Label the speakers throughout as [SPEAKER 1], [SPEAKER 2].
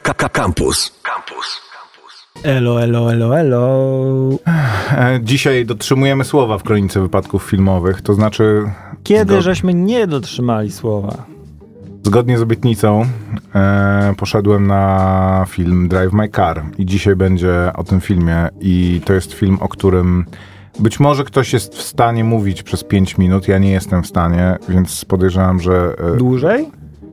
[SPEAKER 1] Campus. Campus.
[SPEAKER 2] Elo, elo, elo, elo.
[SPEAKER 3] E, Dzisiaj dotrzymujemy słowa w kronice wypadków filmowych, to znaczy
[SPEAKER 2] Kiedy
[SPEAKER 3] Zgod-
[SPEAKER 2] żeśmy nie dotrzymali słowa?
[SPEAKER 3] zgodnie z obietnicą e, poszedłem na film Drive My Car i dzisiaj będzie o tym filmie i to jest film, o którym być może ktoś jest w stanie mówić przez 5 minut, ja nie jestem w stanie, więc podejrzewam, że e,
[SPEAKER 2] Dłużej?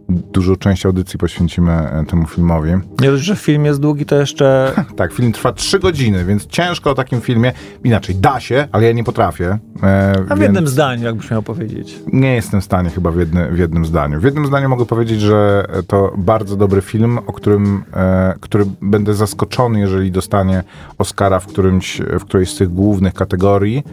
[SPEAKER 3] Dużą część audycji poświęcimy e, temu filmowi.
[SPEAKER 2] Nie dość, że film jest długi, to jeszcze
[SPEAKER 3] Tak, film trwa 3 godziny, więc ciężko o takim filmie. Inaczej, da się, ale ja nie potrafię. E,
[SPEAKER 2] a w
[SPEAKER 3] więc
[SPEAKER 2] jednym zdaniu, jakbyś miał powiedzieć.
[SPEAKER 3] Nie jestem w stanie chyba w, jedny, w jednym zdaniu. W jednym zdaniu mogę powiedzieć, że to bardzo dobry film, o którym, e, który będę zaskoczony, jeżeli dostanie Oscara w, którymś, w którejś z tych głównych kategorii,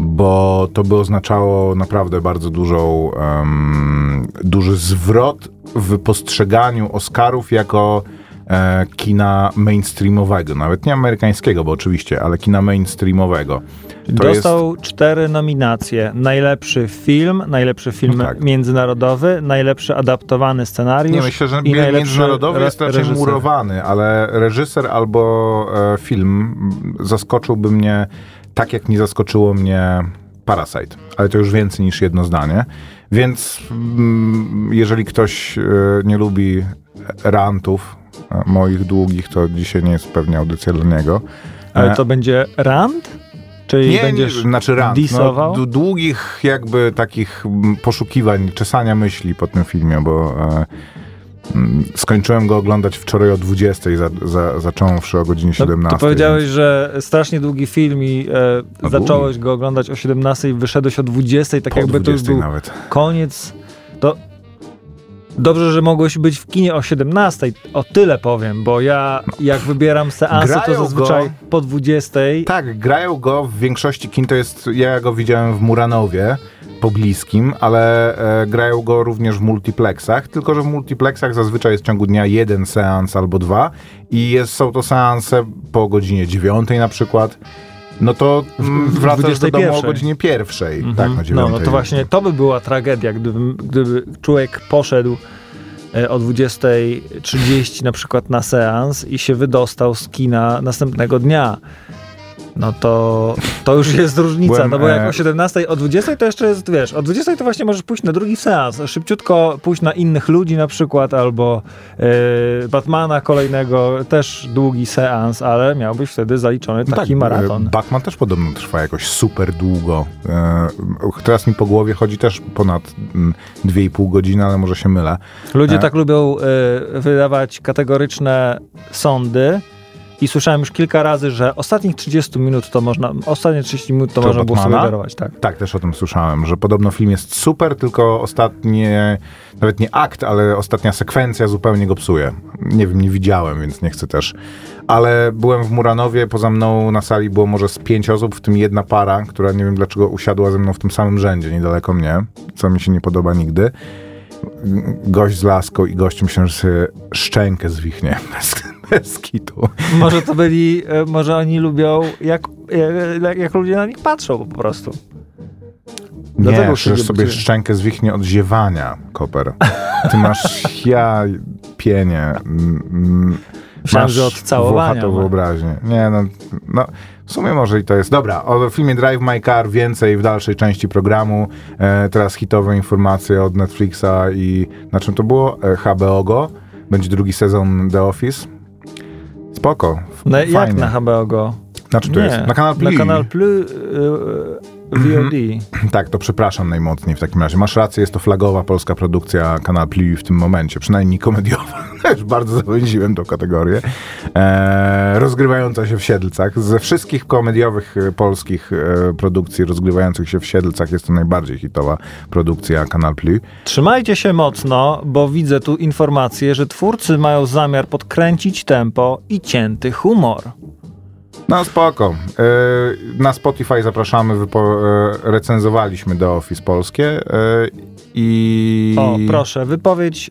[SPEAKER 3] bo to by oznaczało naprawdę bardzo dużą, em, duży zwrot w postrzeganiu Oscarów jako e, kina mainstreamowego, nawet nie amerykańskiego, bo oczywiście, ale kina mainstreamowego. To
[SPEAKER 2] Dostał cztery nominacje. Najlepszy film, najlepszy film
[SPEAKER 3] No tak.
[SPEAKER 2] międzynarodowy, najlepszy adaptowany scenariusz
[SPEAKER 3] Nie, myślę, że
[SPEAKER 2] i
[SPEAKER 3] międzynarodowy jest raczej
[SPEAKER 2] reżyser.
[SPEAKER 3] murowany, ale reżyser albo e, film zaskoczyłby mnie tak, jak nie zaskoczyło mnie Parasite. Ale to już więcej niż jedno zdanie. Więc mm, jeżeli ktoś e, nie lubi rantów e, moich długich, to dzisiaj nie jest pewnie audycja dla niego.
[SPEAKER 2] Ale
[SPEAKER 3] E,
[SPEAKER 2] to będzie rant? Czyli
[SPEAKER 3] nie,
[SPEAKER 2] będziesz
[SPEAKER 3] nie, znaczy rant.
[SPEAKER 2] disował?
[SPEAKER 3] No, długich jakby takich mm, poszukiwań, czesania myśli po tym filmie, bo skończyłem go oglądać wczoraj o 20, za, za, zacząwszy o godzinie
[SPEAKER 2] No,
[SPEAKER 3] 17.
[SPEAKER 2] to powiedziałeś,
[SPEAKER 3] więc-
[SPEAKER 2] że strasznie długi film i e,
[SPEAKER 3] No,
[SPEAKER 2] zacząłeś go oglądać o 17 i wyszedłeś o 20, tak
[SPEAKER 3] po
[SPEAKER 2] jakby to już
[SPEAKER 3] 20
[SPEAKER 2] był
[SPEAKER 3] nawet.
[SPEAKER 2] koniec. To dobrze, że mogłeś być w kinie o 17, o tyle powiem, bo ja jak wybieram seansy, to
[SPEAKER 3] Grają
[SPEAKER 2] zazwyczaj
[SPEAKER 3] go-
[SPEAKER 2] po 20.
[SPEAKER 3] Tak, grają go w większości kin, to jest, ja go widziałem w Muranowie, pobliskim, ale e, grają go również w multiplexach, tylko że w multiplexach zazwyczaj jest w ciągu dnia jeden seans albo dwa i jest, są to seanse po godzinie dziewiątej na przykład. No to mm, wracasz do domu o
[SPEAKER 2] 21.
[SPEAKER 3] godzinie pierwszej.
[SPEAKER 2] Mhm.
[SPEAKER 3] Tak, o
[SPEAKER 2] no,
[SPEAKER 3] dziewiątej.
[SPEAKER 2] no to właśnie to by była tragedia, gdyby, gdyby człowiek poszedł e, o 20.30 na przykład na seans i się wydostał z kina następnego dnia. No to, to już jest różnica,
[SPEAKER 3] Byłem,
[SPEAKER 2] no bo jak
[SPEAKER 3] e,
[SPEAKER 2] o 17, o 20 to jeszcze jest, wiesz, o 20 to właśnie możesz pójść na drugi seans, szybciutko pójść na innych ludzi na przykład, albo e, Batmana kolejnego, też długi seans, ale miałbyś wtedy zaliczony
[SPEAKER 3] No
[SPEAKER 2] taki
[SPEAKER 3] tak,
[SPEAKER 2] maraton.
[SPEAKER 3] e, Batman też podobno trwa jakoś super długo. E, Teraz mi po głowie chodzi też ponad mm, 2,5 godziny, ale może się mylę.
[SPEAKER 2] Ludzie
[SPEAKER 3] E?
[SPEAKER 2] tak lubią y, wydawać kategoryczne sądy i słyszałem już kilka razy, że ostatnich 30 minut to można, ostatnie 30 minut to,
[SPEAKER 3] To
[SPEAKER 2] można było sobie
[SPEAKER 3] Batmana?
[SPEAKER 2] darować, tak.
[SPEAKER 3] Tak, też o tym słyszałem, że podobno film jest super, tylko ostatnie, nawet nie akt, ale ostatnia sekwencja zupełnie go psuje. Nie wiem, nie widziałem, więc nie chcę też. Ale byłem w Muranowie, poza mną na sali było może z pięć osób, w tym jedna para, która nie wiem dlaczego usiadła ze mną w tym samym rzędzie, niedaleko mnie, co mi się nie podoba nigdy. Gość z laską i gościem sobie szczękę zwichnie bez, bez kitu.
[SPEAKER 2] Może to byli, y, może oni lubią, jak, jak, jak ludzie na nich patrzą po prostu. Dlatego
[SPEAKER 3] Nie, przecież sobie szczękę zwichnie od ziewania, Koper. Ty masz ja pienie. mm,
[SPEAKER 2] Myślałem,
[SPEAKER 3] masz
[SPEAKER 2] że od całowania.
[SPEAKER 3] włochatą
[SPEAKER 2] no.
[SPEAKER 3] wyobraźnię. Nie, no, no, w sumie może i to jest. Dobra, o filmie Drive My Car więcej w dalszej części programu. E, teraz hitowe informacje od Netflixa i na czym to było? E, HBO Go. Będzie drugi sezon The Office. Spoko.
[SPEAKER 2] No, jak na HBO Go?
[SPEAKER 3] Na czym to jest? Na Kanal Plus.
[SPEAKER 2] Na Kanal Plus y, y, VOD.
[SPEAKER 3] Tak, to przepraszam najmocniej w takim razie. Masz rację, jest to flagowa polska produkcja Kanal Plus w tym momencie, przynajmniej komediowa. Też bardzo zawęziłem tą kategorię. E, rozgrywająca się w Siedlcach. Ze wszystkich komediowych e, polskich e, produkcji rozgrywających się w Siedlcach jest to najbardziej hitowa produkcja Kanal Plus.
[SPEAKER 2] Trzymajcie się mocno, bo widzę tu informację, że twórcy mają zamiar podkręcić tempo i cięty humor.
[SPEAKER 3] No spoko. E, na Spotify zapraszamy, wypo, e, recenzowaliśmy The Office polskie e, i...
[SPEAKER 2] O, proszę, wypowiedź,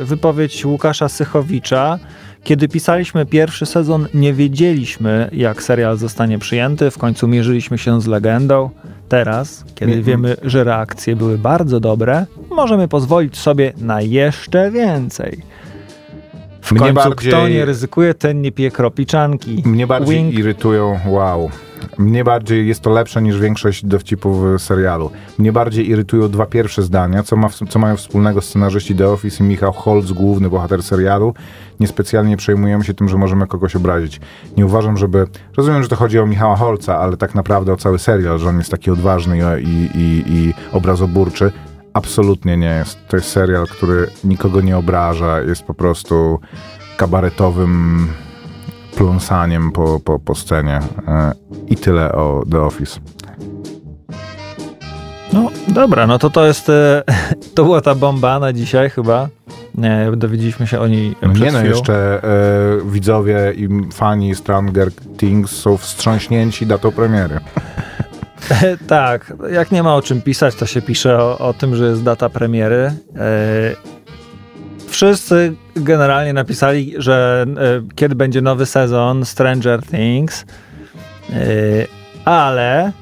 [SPEAKER 2] wypowiedź Łukasza Sychowicza. Kiedy pisaliśmy pierwszy sezon, nie wiedzieliśmy, jak serial zostanie przyjęty. W końcu mierzyliśmy się z legendą. Teraz, kiedy wiemy, że reakcje były bardzo dobre, możemy pozwolić sobie na jeszcze więcej. W
[SPEAKER 3] Mnie
[SPEAKER 2] końcu
[SPEAKER 3] bardziej-
[SPEAKER 2] kto nie ryzykuje, ten nie pije kropli czanki.
[SPEAKER 3] Mnie bardziej
[SPEAKER 2] Wink.
[SPEAKER 3] irytują, wow. Mnie bardziej jest to lepsze niż większość dowcipów w serialu. Mnie bardziej irytują dwa pierwsze zdania, co, ma, co mają wspólnego scenarzyści The Office i Michał Holz, główny bohater serialu. Niespecjalnie przejmujemy się tym, że możemy kogoś obrazić. Nie uważam, żeby... Rozumiem, że to chodzi o Michała Holca, ale tak naprawdę o cały serial, że on jest taki odważny i, i, i obrazoburczy. Absolutnie nie jest. To jest serial, który nikogo nie obraża, jest po prostu kabaretowym pląsaniem po, po, po scenie. E, I tyle o The Office.
[SPEAKER 2] No dobra, no to to jest, e, to była ta bomba na dzisiaj chyba. Nie, dowiedzieliśmy się o niej
[SPEAKER 3] No nie no, jeszcze e, widzowie i fani Stranger Things są wstrząśnięci datą premiery.
[SPEAKER 2] tak, jak nie ma o czym pisać, to się pisze o, o tym, że jest data premiery. E, wszyscy generalnie napisali, że e, kiedy będzie nowy sezon Stranger Things, e, ale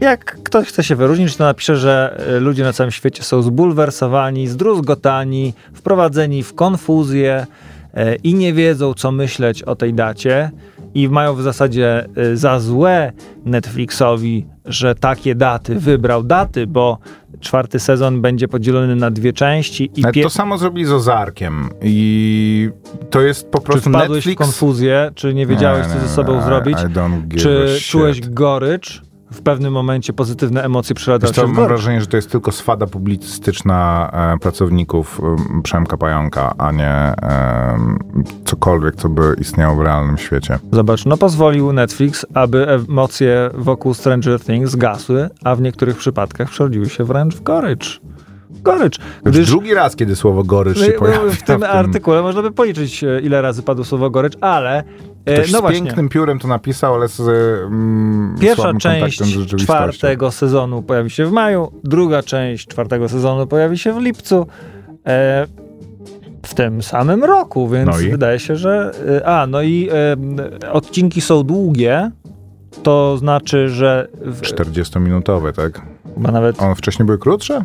[SPEAKER 2] jak ktoś chce się wyróżnić, to napisze, że ludzie na całym świecie są zbulwersowani, zdruzgotani, wprowadzeni w konfuzję i nie wiedzą, co myśleć o tej dacie i mają w zasadzie e, za złe Netflixowi, że takie daty wybrał daty, bo czwarty sezon będzie podzielony na dwie części i pie-
[SPEAKER 3] to samo zrobili z Ozarkiem i to jest po
[SPEAKER 2] czy
[SPEAKER 3] prostu
[SPEAKER 2] wpadłeś w
[SPEAKER 3] Netflix...
[SPEAKER 2] konfuzję, czy nie wiedziałeś, co ze sobą zrobić? Czy czułeś gorycz? W pewnym momencie pozytywne emocje
[SPEAKER 3] co,
[SPEAKER 2] się
[SPEAKER 3] mam wrażenie, że to jest tylko swada publicystyczna e, pracowników e, Przemka Pająka, a nie e, cokolwiek, co by istniało w realnym świecie.
[SPEAKER 2] Zobacz, no pozwolił Netflix, aby emocje wokół Stranger Things zgasły, a w niektórych przypadkach przerodziły się wręcz w gorycz. Gorycz.
[SPEAKER 3] Już
[SPEAKER 2] Gdyż
[SPEAKER 3] drugi raz, kiedy słowo gorycz się
[SPEAKER 2] w,
[SPEAKER 3] pojawia.
[SPEAKER 2] w tym artykule można by policzyć, e, ile razy padło słowo gorycz, ale
[SPEAKER 3] Ktoś
[SPEAKER 2] no
[SPEAKER 3] z
[SPEAKER 2] właśnie.
[SPEAKER 3] pięknym piórem to napisał, ale z mm,
[SPEAKER 2] Pierwsza część czwartego sezonu pojawi się w maju, druga część czwartego sezonu pojawi się w lipcu. E, w tym samym roku, więc
[SPEAKER 3] No
[SPEAKER 2] wydaje się, że. e, A, no i e, odcinki są długie. To znaczy, że. W,
[SPEAKER 3] 40-minutowe, tak?
[SPEAKER 2] chyba nawet.
[SPEAKER 3] On wcześniej były krótsze?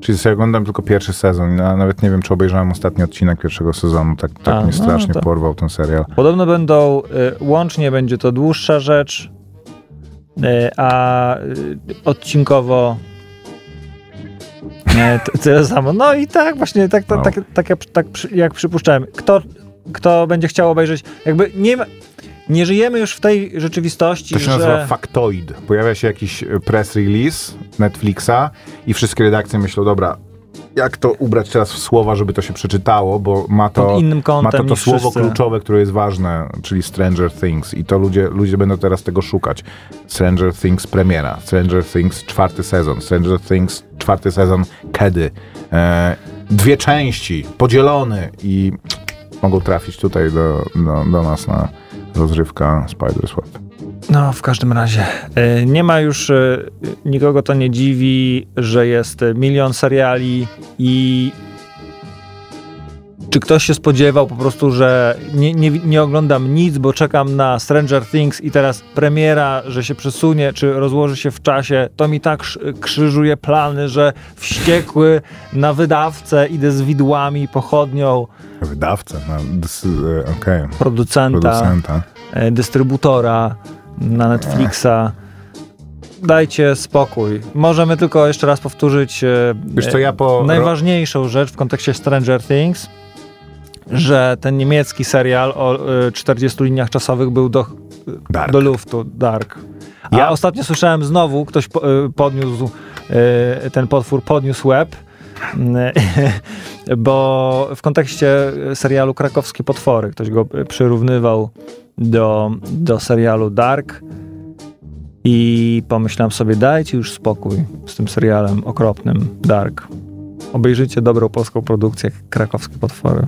[SPEAKER 3] Czyli sobie oglądam tylko pierwszy sezon. Ja nawet nie wiem, czy obejrzałem ostatni odcinek pierwszego sezonu. Tak, tak
[SPEAKER 2] A,
[SPEAKER 3] mnie
[SPEAKER 2] no
[SPEAKER 3] strasznie
[SPEAKER 2] to-
[SPEAKER 3] porwał ten serial.
[SPEAKER 2] Podobno będą. E, łącznie będzie to dłuższa rzecz, e, a e, odcinkowo. Tyle samo. No i tak, właśnie, tak, tak,
[SPEAKER 3] No.
[SPEAKER 2] tak, tak, jak, tak jak przypuszczałem. Kto, kto będzie chciał obejrzeć, jakby nie ma, nie żyjemy już w tej rzeczywistości,
[SPEAKER 3] To się
[SPEAKER 2] że...
[SPEAKER 3] nazywa Factoid. Pojawia się jakiś e, press release Netflixa i wszystkie redakcje myślą, dobra, jak to ubrać teraz w słowa, żeby to się przeczytało, bo ma to, ma to, to słowo
[SPEAKER 2] wszyscy.
[SPEAKER 3] kluczowe, które jest ważne, czyli Stranger Things i to ludzie, ludzie będą teraz tego szukać. Stranger Things premiera, Stranger Things czwarty sezon, Stranger Things czwarty sezon kiedy? E, dwie części, podzielony i mogą trafić tutaj do, do, do nas na rozrywka Spider's Web.
[SPEAKER 2] No, w każdym razie. e, Nie ma już, e, nikogo to nie dziwi, że jest milion seriali i czy ktoś się spodziewał po prostu, że nie, nie, nie oglądam nic, bo czekam na Stranger Things i teraz premiera, że się przesunie, czy rozłoży się w czasie, to mi tak krzyżuje plany, że wściekły na wydawcę, idę z widłami, pochodnią
[SPEAKER 3] Wydawca, no, e, okej,
[SPEAKER 2] producenta.
[SPEAKER 3] producenta.
[SPEAKER 2] e, dystrybutora na Netflixa. Dajcie spokój. Możemy tylko jeszcze raz powtórzyć e,
[SPEAKER 3] Wiesz co, ja po...
[SPEAKER 2] najważniejszą rzecz w kontekście Stranger Things, że ten niemiecki serial o e, 40 liniach czasowych był do,
[SPEAKER 3] Dark.
[SPEAKER 2] do luftu, Dark. A
[SPEAKER 3] Ja-
[SPEAKER 2] ostatnio słyszałem znowu, ktoś po, podniósł, ten potwór podniósł łeb, bo w kontekście serialu Krakowskie Potwory, ktoś go e, przyrównywał do, do serialu Dark i pomyślałem sobie, dajcie już spokój z tym serialem okropnym Dark. Obejrzyjcie dobrą polską produkcję Krakowskie Potwory.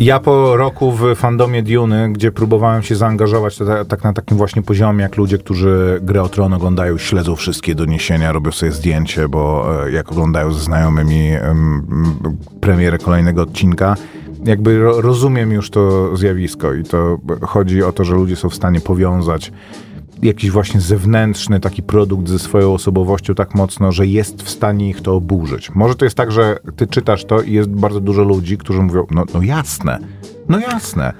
[SPEAKER 3] Ja po roku w fandomie Duny, gdzie próbowałem się zaangażować to ta, tak na takim właśnie poziomie, jak ludzie, którzy grę o Tron oglądają, śledzą wszystkie doniesienia, robią sobie zdjęcie, bo e, jak oglądają ze znajomymi em, premierę kolejnego odcinka, jakby ro, rozumiem już to zjawisko i to chodzi o to, że ludzie są w stanie powiązać jakiś właśnie zewnętrzny taki produkt ze swoją osobowością tak mocno, że jest w stanie ich to oburzyć. Może to jest tak, że ty czytasz to i jest bardzo dużo ludzi, którzy mówią, no, no jasne, No jasne,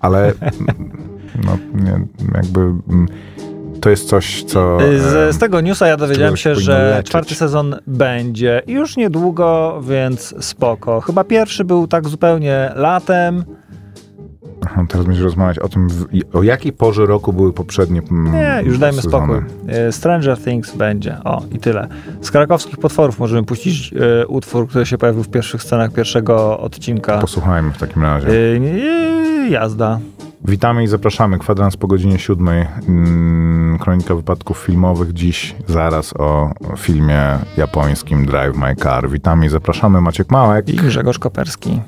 [SPEAKER 3] ale no, nie, jakby mm, to jest coś, co...
[SPEAKER 2] Z, z tego newsa ja dowiedziałem się, że
[SPEAKER 3] leczyć.
[SPEAKER 2] czwarty sezon będzie już niedługo, więc spoko. Chyba pierwszy był tak zupełnie latem.
[SPEAKER 3] Aha, teraz będziesz rozmawiać o tym, w, o jakiej porze roku były poprzednie mm,
[SPEAKER 2] Nie, już dajmy
[SPEAKER 3] sezony.
[SPEAKER 2] spokój. E, Stranger Things będzie. O, i tyle. Z krakowskich potworów możemy puścić e, utwór, który się pojawił w pierwszych scenach pierwszego odcinka.
[SPEAKER 3] Posłuchajmy w takim razie.
[SPEAKER 2] E, nie, jazda.
[SPEAKER 3] Witamy i zapraszamy. Kwadrans po godzinie siódmej. Mm, Kronika wypadków filmowych. Dziś zaraz o filmie japońskim Drive My Car. Witamy i zapraszamy. Maciek Małek.
[SPEAKER 2] I Grzegorz Koperski.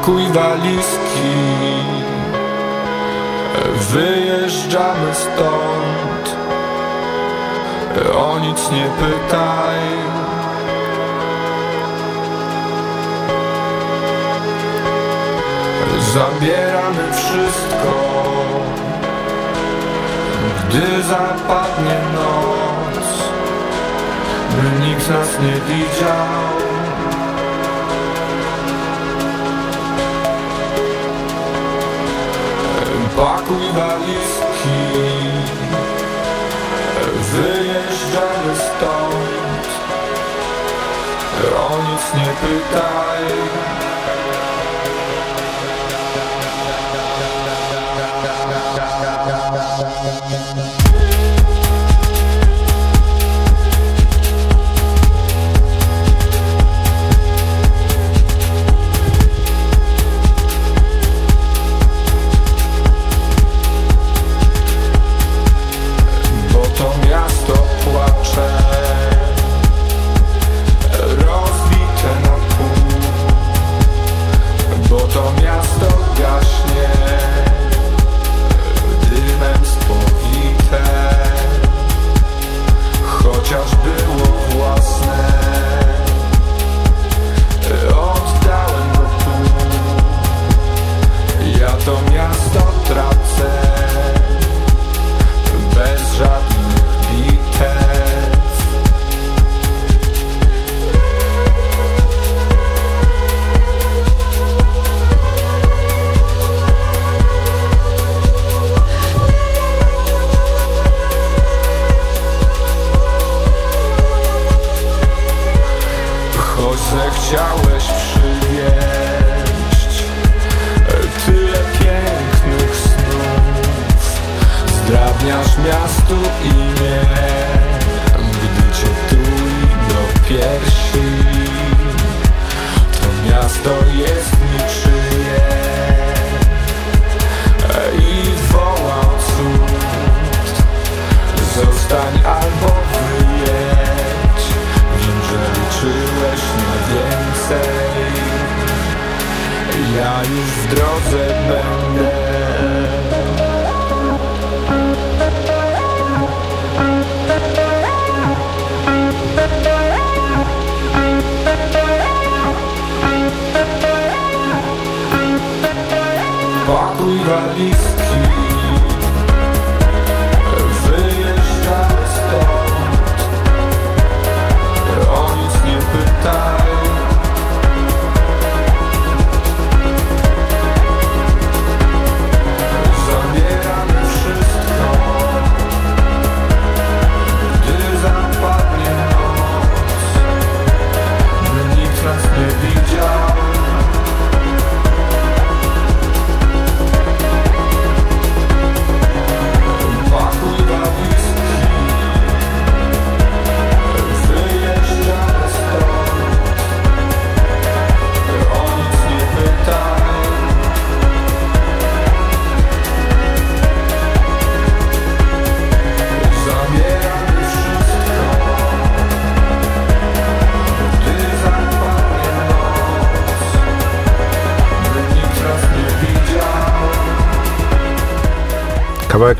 [SPEAKER 4] Pakuj walizki, wyjeżdżamy stąd. O nic nie pytaj. Zabieramy wszystko, gdy zapadnie noc, by nikt nas nie widział. Pakuj walizki. Wyjeżdżamy stąd. O nic nie pytaj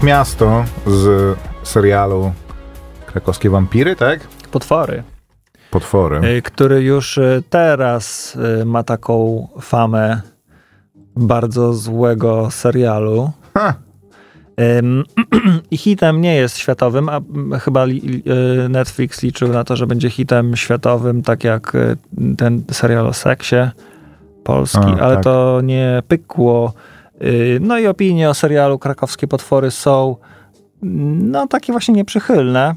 [SPEAKER 4] Miasto
[SPEAKER 3] z serialu Krakowskie Wampiry, tak?
[SPEAKER 2] Potwory.
[SPEAKER 3] Potwory.
[SPEAKER 2] Y, który już y, teraz y, ma taką famę bardzo złego serialu.
[SPEAKER 3] Ha.
[SPEAKER 2] I hitem nie jest światowym, a chyba li, li- Netflix liczył na to, że będzie hitem światowym, tak jak ten serial o seksie polski,
[SPEAKER 3] A,
[SPEAKER 2] ale
[SPEAKER 3] tak.
[SPEAKER 2] to nie pykło. Y, No i opinie o serialu Krakowskie Potwory są no takie właśnie nieprzychylne.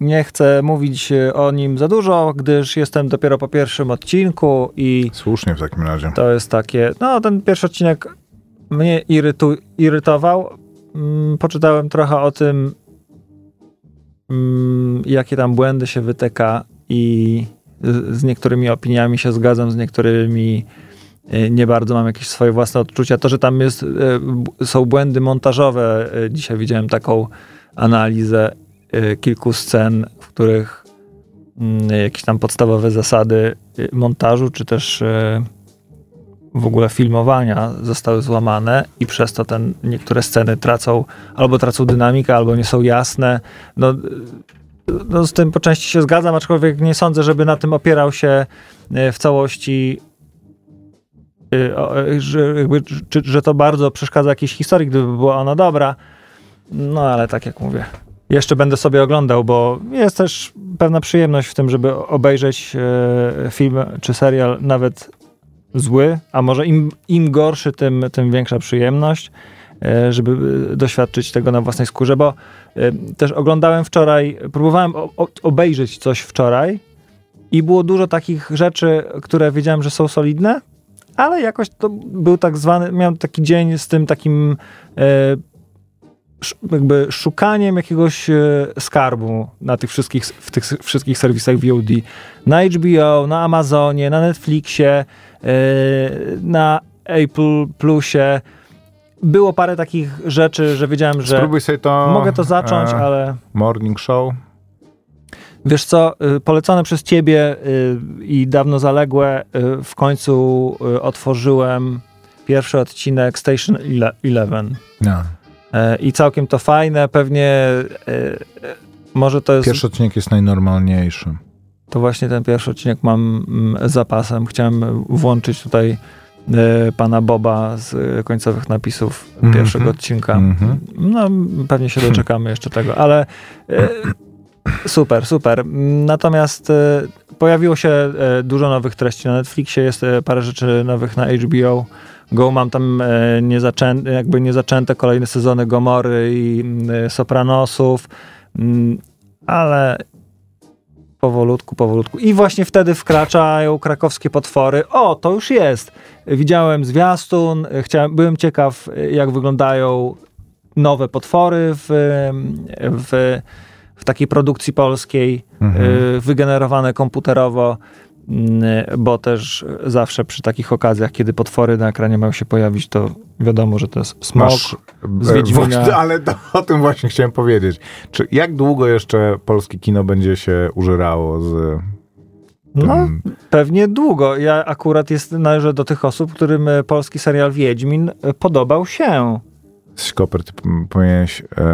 [SPEAKER 2] Nie chcę mówić y, o nim za dużo, gdyż jestem dopiero po pierwszym odcinku i
[SPEAKER 3] Słusznie w takim razie.
[SPEAKER 2] to jest takie, no ten pierwszy odcinek mnie irytu, irytował. Mm, Poczytałem trochę o tym, mm, jakie tam błędy się wytyka i z, niektórymi opiniami się zgadzam, z niektórymi nie bardzo mam jakieś swoje własne odczucia. To, że tam jest, b- są błędy montażowe, y, dzisiaj widziałem taką analizę kilku scen, w których mm, jakieś tam podstawowe zasady montażu, czy też w ogóle filmowania zostały złamane i przez to ten, niektóre sceny tracą, albo tracą dynamikę, albo nie są jasne. No, no z tym po części się zgadzam, aczkolwiek nie sądzę, żeby na tym opierał się w całości że, jakby, czy, że to bardzo przeszkadza jakiejś historii, gdyby była ona dobra. No ale tak jak mówię, jeszcze będę sobie oglądał, bo jest też pewna przyjemność w tym, żeby obejrzeć e, film czy serial nawet zły, a może im, im gorszy, tym, tym większa przyjemność, żeby doświadczyć tego na własnej skórze, bo też oglądałem wczoraj, próbowałem obejrzeć coś wczoraj i było dużo takich rzeczy, które wiedziałem, że są solidne, ale jakoś to był tak zwany, miałem taki dzień z tym takim e, jakby szukaniem jakiegoś e, skarbu na tych wszystkich, w tych wszystkich serwisach VOD. Na HBO, na Amazonie, na Netflixie, e, na Apple Plusie. Było parę takich rzeczy, że wiedziałem, że
[SPEAKER 3] Spróbuj sobie to...
[SPEAKER 2] mogę to zacząć,
[SPEAKER 3] e,
[SPEAKER 2] ale
[SPEAKER 3] Morning Show.
[SPEAKER 2] Wiesz co, y, polecone przez ciebie y, i dawno zaległe, y, w końcu otworzyłem pierwszy odcinek Station Ele- Eleven.
[SPEAKER 3] No.
[SPEAKER 2] E, I całkiem to fajne, pewnie e, może to jest,
[SPEAKER 3] Pierwszy odcinek jest najnormalniejszy.
[SPEAKER 2] to właśnie ten pierwszy odcinek mam mm, zapasem. Chciałem włączyć tutaj e, pana Boba z końcowych napisów
[SPEAKER 3] Mhm.
[SPEAKER 2] pierwszego odcinka.
[SPEAKER 3] Mhm.
[SPEAKER 2] No, pewnie się doczekamy jeszcze tego, ale super, super. Natomiast e, pojawiło się e, dużo nowych treści na Netflixie, jest e, parę rzeczy nowych na HBO. Go mam tam niezaczęte, jakby niezaczęte kolejne sezony Gomory i Sopranosów, mm, ale powolutku, powolutku. I właśnie wtedy wkraczają krakowskie potwory. O, to już jest. Widziałem zwiastun, chciałem, byłem ciekaw, jak wyglądają nowe potwory w, w, w takiej produkcji polskiej,
[SPEAKER 3] Mhm.
[SPEAKER 2] y, wygenerowane komputerowo, mm, bo też zawsze przy takich okazjach, kiedy potwory na ekranie mają się pojawić, to wiadomo, że to jest smok.
[SPEAKER 3] Masz, e, ale to, o tym właśnie chciałem powiedzieć. Czy jak długo jeszcze polskie kino będzie się użerało z
[SPEAKER 2] No, pewnie długo. Ja akurat jest, należę do tych osób, którym e, polski serial Wiedźmin e, podobał się.
[SPEAKER 3] P- powinieneś e,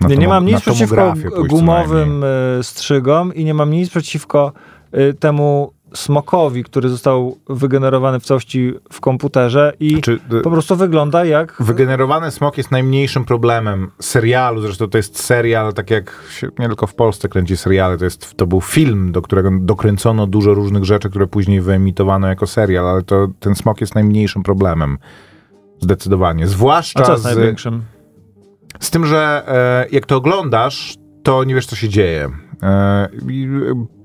[SPEAKER 3] na,
[SPEAKER 2] nie, nie mam nic przeciwko gumowym e, strzygom i nie mam nic przeciwko e, temu smokowi, który został wygenerowany w całości w komputerze i
[SPEAKER 3] Czy, e,
[SPEAKER 2] po prostu wygląda jak...
[SPEAKER 3] Wygenerowany smok jest najmniejszym problemem serialu, zresztą to jest serial, tak jak się nie tylko w Polsce kręci seriale, to, jest, to był film, do którego dokręcono dużo różnych rzeczy, które później wyemitowano jako serial, ale to ten smok jest najmniejszym problemem. Zdecydowanie.
[SPEAKER 2] A
[SPEAKER 3] Zwłaszcza
[SPEAKER 2] co jest
[SPEAKER 3] z,
[SPEAKER 2] największym?
[SPEAKER 3] z tym, że e, jak to oglądasz, to nie wiesz, co się dzieje. E, e,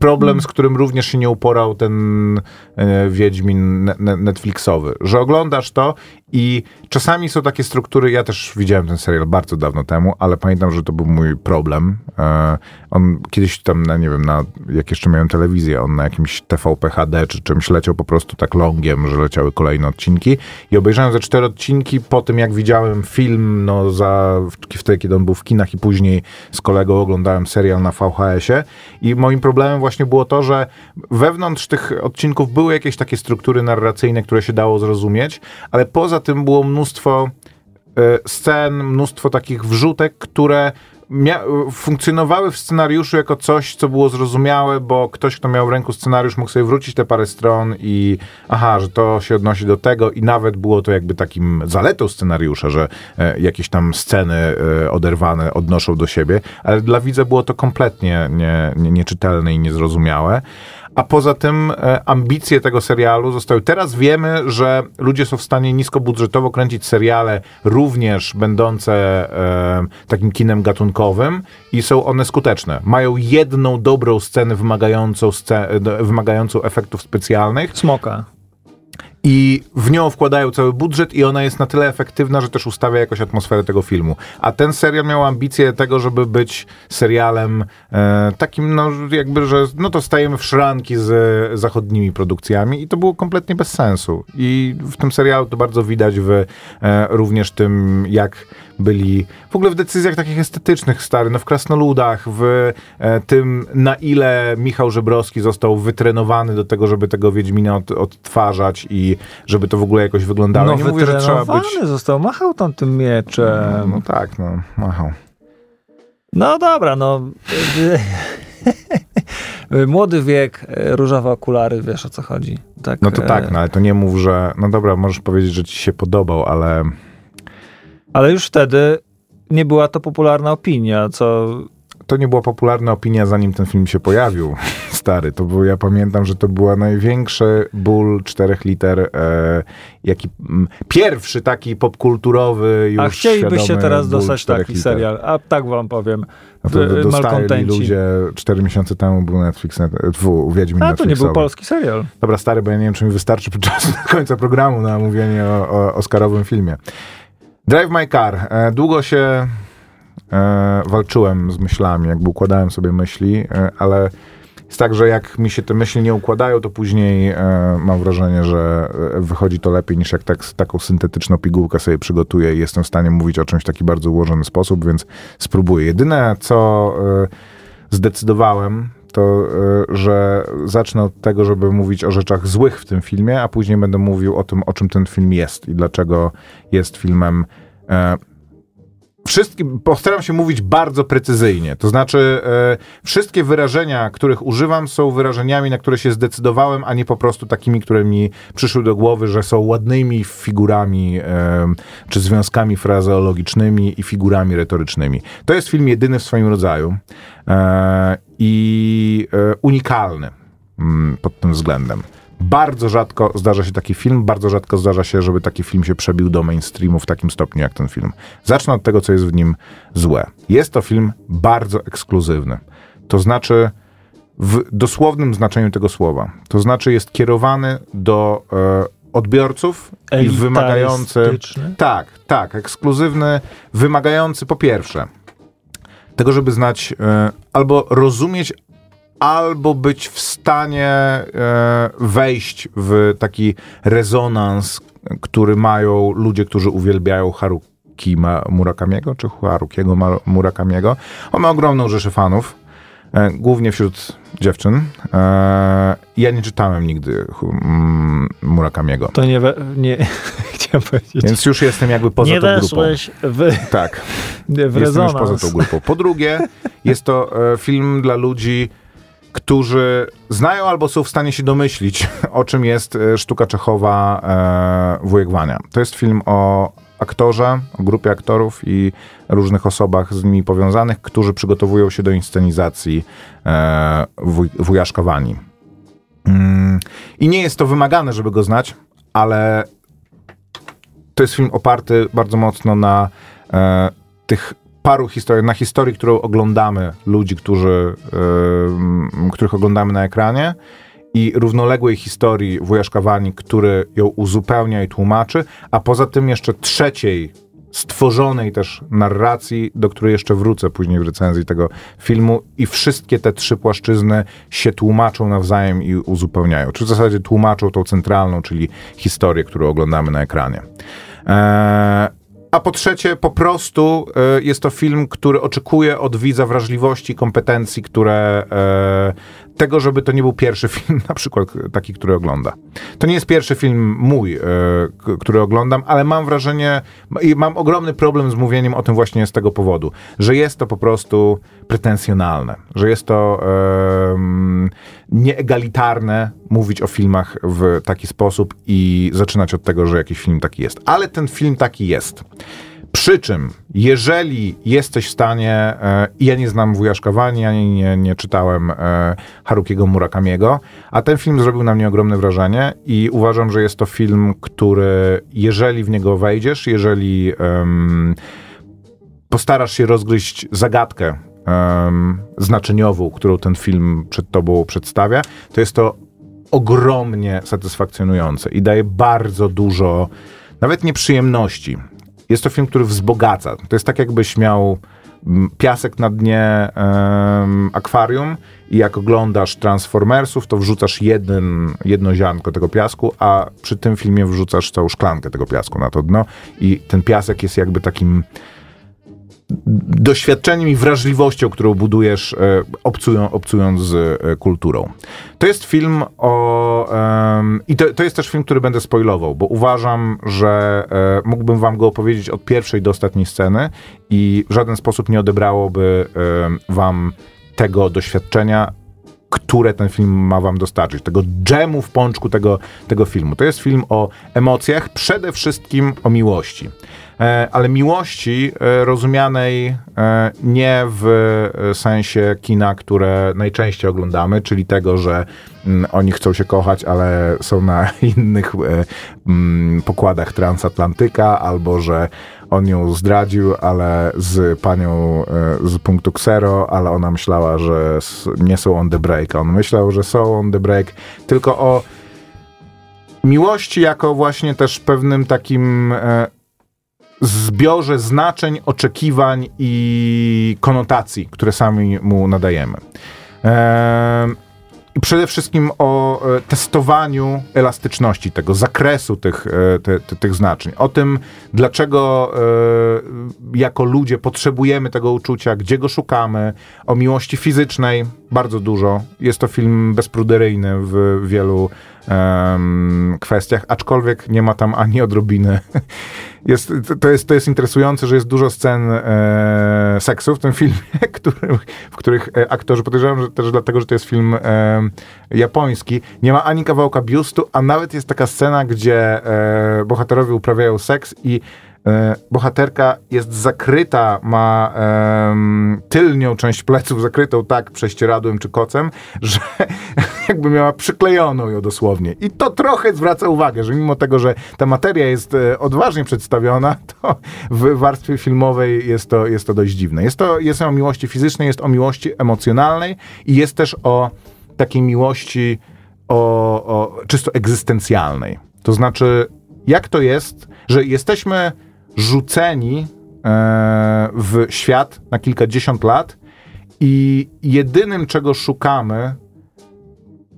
[SPEAKER 3] problem, z którym również się nie uporał ten e, Wiedźmin ne, ne, Netflixowy, że oglądasz to i czasami są takie struktury, ja też widziałem ten serial bardzo dawno temu, ale pamiętam, że to był mój problem. E, on kiedyś tam, na, nie wiem, na, jak jeszcze miałem telewizję, on na jakimś TVP HD czy czymś leciał po prostu tak longiem, że leciały kolejne odcinki. I obejrzałem ze cztery odcinki po tym, jak widziałem film, no za, wtedy, kiedy on był w kinach i później z kolegą oglądałem serial na VHS-ie i moim problemem właśnie było to, że wewnątrz tych odcinków były jakieś takie struktury narracyjne, które się dało zrozumieć, ale poza tym było mnóstwo e, scen, mnóstwo takich wrzutek, które funkcjonowały w scenariuszu jako coś, co było zrozumiałe, bo ktoś, kto miał w ręku scenariusz, mógł sobie wrócić te parę stron i aha, że to się odnosi do tego i nawet było to jakby takim zaletą scenariusza, że e, jakieś tam sceny e, oderwane odnoszą do siebie, ale dla widza było to kompletnie nie, nie, nieczytelne i niezrozumiałe. A poza tym e, ambicje tego serialu zostały. Teraz wiemy, że ludzie są w stanie niskobudżetowo kręcić seriale, również będące e, takim kinem gatunkowym, i są one skuteczne. Mają jedną dobrą scenę wymagającą, wymagającą efektów specjalnych,
[SPEAKER 2] Smoka.
[SPEAKER 3] I w nią wkładają cały budżet i ona jest na tyle efektywna, że też ustawia jakoś atmosferę tego filmu. A ten serial miał ambicje tego, żeby być serialem e, takim, no jakby, że no to stajemy w szranki z zachodnimi produkcjami i to było kompletnie bez sensu. I w tym serialu to bardzo widać w e, również tym, jak byli w ogóle w decyzjach takich estetycznych stary, no w Krasnoludach, w e, tym na ile Michał Żebrowski został wytrenowany do tego, żeby tego Wiedźmina od, odtwarzać i żeby to w ogóle jakoś wyglądało.
[SPEAKER 2] No
[SPEAKER 3] Nie mówię, że trzeba być...
[SPEAKER 2] został, machał tam tym mieczem.
[SPEAKER 3] No tak, no, machał.
[SPEAKER 2] No dobra, no. Młody wiek, różowe okulary, wiesz o co chodzi. Tak,
[SPEAKER 3] No to
[SPEAKER 2] e,
[SPEAKER 3] tak, no ale to nie mów, że no dobra, możesz powiedzieć, że ci się podobał, ale
[SPEAKER 2] Ale już wtedy nie była to popularna opinia, co
[SPEAKER 3] to nie była popularna opinia, zanim ten film się pojawił. Stary, to był, ja pamiętam, że to była największy ból czterech liter, e, jaki m, pierwszy taki popkulturowy już
[SPEAKER 2] A chcielibyście teraz dostać taki
[SPEAKER 3] liter.
[SPEAKER 2] serial. A tak wam powiem.
[SPEAKER 3] No to
[SPEAKER 2] W-
[SPEAKER 3] do- dostali ludzie cztery miesiące temu był Netflix, net, dwu, Wiedźmin
[SPEAKER 2] A to nie był polski serial.
[SPEAKER 3] Dobra, stary, bo ja nie wiem, czy mi wystarczy czasu do końca programu na mówienie o, o Oscarowym filmie. Drive My Car. E, długo się e, walczyłem z myślami, jakby układałem sobie myśli, e, ale jest tak, że jak mi się te myśli nie układają, to później e, mam wrażenie, że e, wychodzi to lepiej niż jak tak, taką syntetyczną pigułkę sobie przygotuję i jestem w stanie mówić o czymś w taki bardzo ułożony sposób, więc spróbuję. Jedyne, co e, zdecydowałem, to, e, że zacznę od tego, żeby mówić o rzeczach złych w tym filmie, a później będę mówił o tym, o czym ten film jest i dlaczego jest filmem e, Wszystkim, postaram się mówić bardzo precyzyjnie. To znaczy, e, wszystkie wyrażenia, których używam, są wyrażeniami, na które się zdecydowałem, a nie po prostu takimi, które mi przyszły do głowy, że są ładnymi figurami, e, czy związkami frazeologicznymi i figurami retorycznymi. To jest film jedyny w swoim rodzaju e, i e, unikalny mm, pod tym względem. Bardzo rzadko zdarza się taki film, bardzo rzadko zdarza się, żeby taki film się przebił do mainstreamu w takim stopniu jak ten film. Zacznę od tego, co jest w nim złe. Jest to film bardzo ekskluzywny. To znaczy, w dosłownym znaczeniu tego słowa. To znaczy, jest kierowany do e, odbiorców i wymagający. Tak, tak, ekskluzywny, wymagający po pierwsze tego, żeby znać e, albo rozumieć, albo być w stanie e, wejść w taki rezonans, który mają ludzie, którzy uwielbiają Haruki Murakamiego, czy Harukiego Murakamiego. On ma ogromną rzeszę fanów, e, głównie wśród dziewczyn. E, ja nie czytałem nigdy mm, Murakamiego,
[SPEAKER 2] To nie, we, nie chciałem powiedzieć.
[SPEAKER 3] więc już jestem jakby poza
[SPEAKER 2] nie
[SPEAKER 3] tą grupą.
[SPEAKER 2] w,
[SPEAKER 3] Tak.
[SPEAKER 2] w
[SPEAKER 3] Jestem już
[SPEAKER 2] rezonans.
[SPEAKER 3] poza tą grupą. Po drugie, jest to film dla ludzi, którzy znają albo są w stanie się domyślić, o czym jest e, sztuka Czechowa e, Wujek Wania. To jest film o aktorze, o grupie aktorów i różnych osobach z nimi powiązanych, którzy przygotowują się do inscenizacji e, wuj, Wujaszka Wani. Mm, I nie jest to wymagane, żeby go znać, ale to jest film oparty bardzo mocno na e, tych paru historii, na historii, którą oglądamy, ludzi, którzy, m, których oglądamy na ekranie i równoległej historii Wujaszka Wani, który ją uzupełnia i tłumaczy, a poza tym jeszcze trzeciej stworzonej też narracji, do której jeszcze wrócę później w recenzji tego filmu i wszystkie te trzy płaszczyzny się tłumaczą nawzajem i uzupełniają. Czy w zasadzie tłumaczą tą centralną, czyli historię, którą oglądamy na ekranie. Eee, a po trzecie, po prostu e, jest to film, który oczekuje od widza wrażliwości, kompetencji, które e, tego, żeby to nie był pierwszy film, na przykład taki, który ogląda. To nie jest pierwszy film mój, e, który oglądam, ale mam wrażenie i mam ogromny problem z mówieniem o tym właśnie z tego powodu, że jest to po prostu pretensjonalne, że jest to em, nieegalitarne mówić o filmach w taki sposób i zaczynać od tego, że jakiś film taki jest. Ale ten film taki jest. Przy czym, jeżeli jesteś w stanie, e, ja nie znam Wujaszka Wani, ani nie, nie czytałem e, Harukiego Murakamiego, a ten film zrobił na mnie ogromne wrażenie i uważam, że jest to film, który, jeżeli w niego wejdziesz, jeżeli postarasz się rozgryźć zagadkę znaczeniową, którą ten film przed tobą przedstawia, to jest to ogromnie satysfakcjonujące i daje bardzo dużo, nawet nieprzyjemności. Jest to film, który wzbogaca. To jest tak, jakbyś miał mm, piasek na dnie em, akwarium i jak oglądasz Transformersów, to wrzucasz jeden, jedno ziarnko tego piasku, a przy tym filmie wrzucasz całą szklankę tego piasku na to dno i ten piasek jest jakby takim doświadczeniem i wrażliwością, którą budujesz e, obcują, obcując z e, kulturą. To jest film o... I to, to jest też film, który będę spoilował, bo uważam, że e, mógłbym wam go opowiedzieć od pierwszej do ostatniej sceny i w żaden sposób nie odebrałoby em, wam tego doświadczenia, które ten film ma wam dostarczyć, tego dżemu w pączku tego, tego filmu. To jest film o emocjach, przede wszystkim o miłości. E, ale miłości e, rozumianej e, nie w sensie kina, które najczęściej oglądamy, czyli tego, że mm, oni chcą się kochać, ale są na innych mm, pokładach transatlantyka, albo że on ją zdradził, ale z panią z punktu Xero, ale ona myślała, że nie są on the break. On myślał, że są on the break. Tylko o miłości jako właśnie też pewnym takim zbiorze znaczeń, oczekiwań i konotacji, które sami mu nadajemy. Em, I przede wszystkim o e, testowaniu elastyczności tego, zakresu tych, e, te, te, tych znaczeń. O tym, dlaczego e, jako ludzie potrzebujemy tego uczucia, gdzie go szukamy, o miłości fizycznej bardzo dużo. Jest to film bezpruderyjny w wielu kwestiach, aczkolwiek nie ma tam ani odrobiny. Jest, to, jest, to jest interesujące, że jest dużo scen e, seksu w tym filmie, który, w których e, aktorzy, podejrzewam, że też dlatego, że to jest film e, japoński, nie ma ani kawałka biustu, a nawet jest taka scena, gdzie e, bohaterowie uprawiają seks i bohaterka jest zakryta, ma em, tylnią część pleców zakrytą tak prześcieradłem czy kocem, że jakby miała przyklejoną ją dosłownie. I to trochę zwraca uwagę, że mimo tego, że ta materia jest e, odważnie przedstawiona, to w warstwie filmowej jest to, jest to dość dziwne. Jest to jest o miłości fizycznej, jest o miłości emocjonalnej i jest też o takiej miłości o, o czysto egzystencjalnej. To znaczy, jak to jest, że jesteśmy rzuceni e, w świat na kilkadziesiąt lat i jedynym, czego szukamy,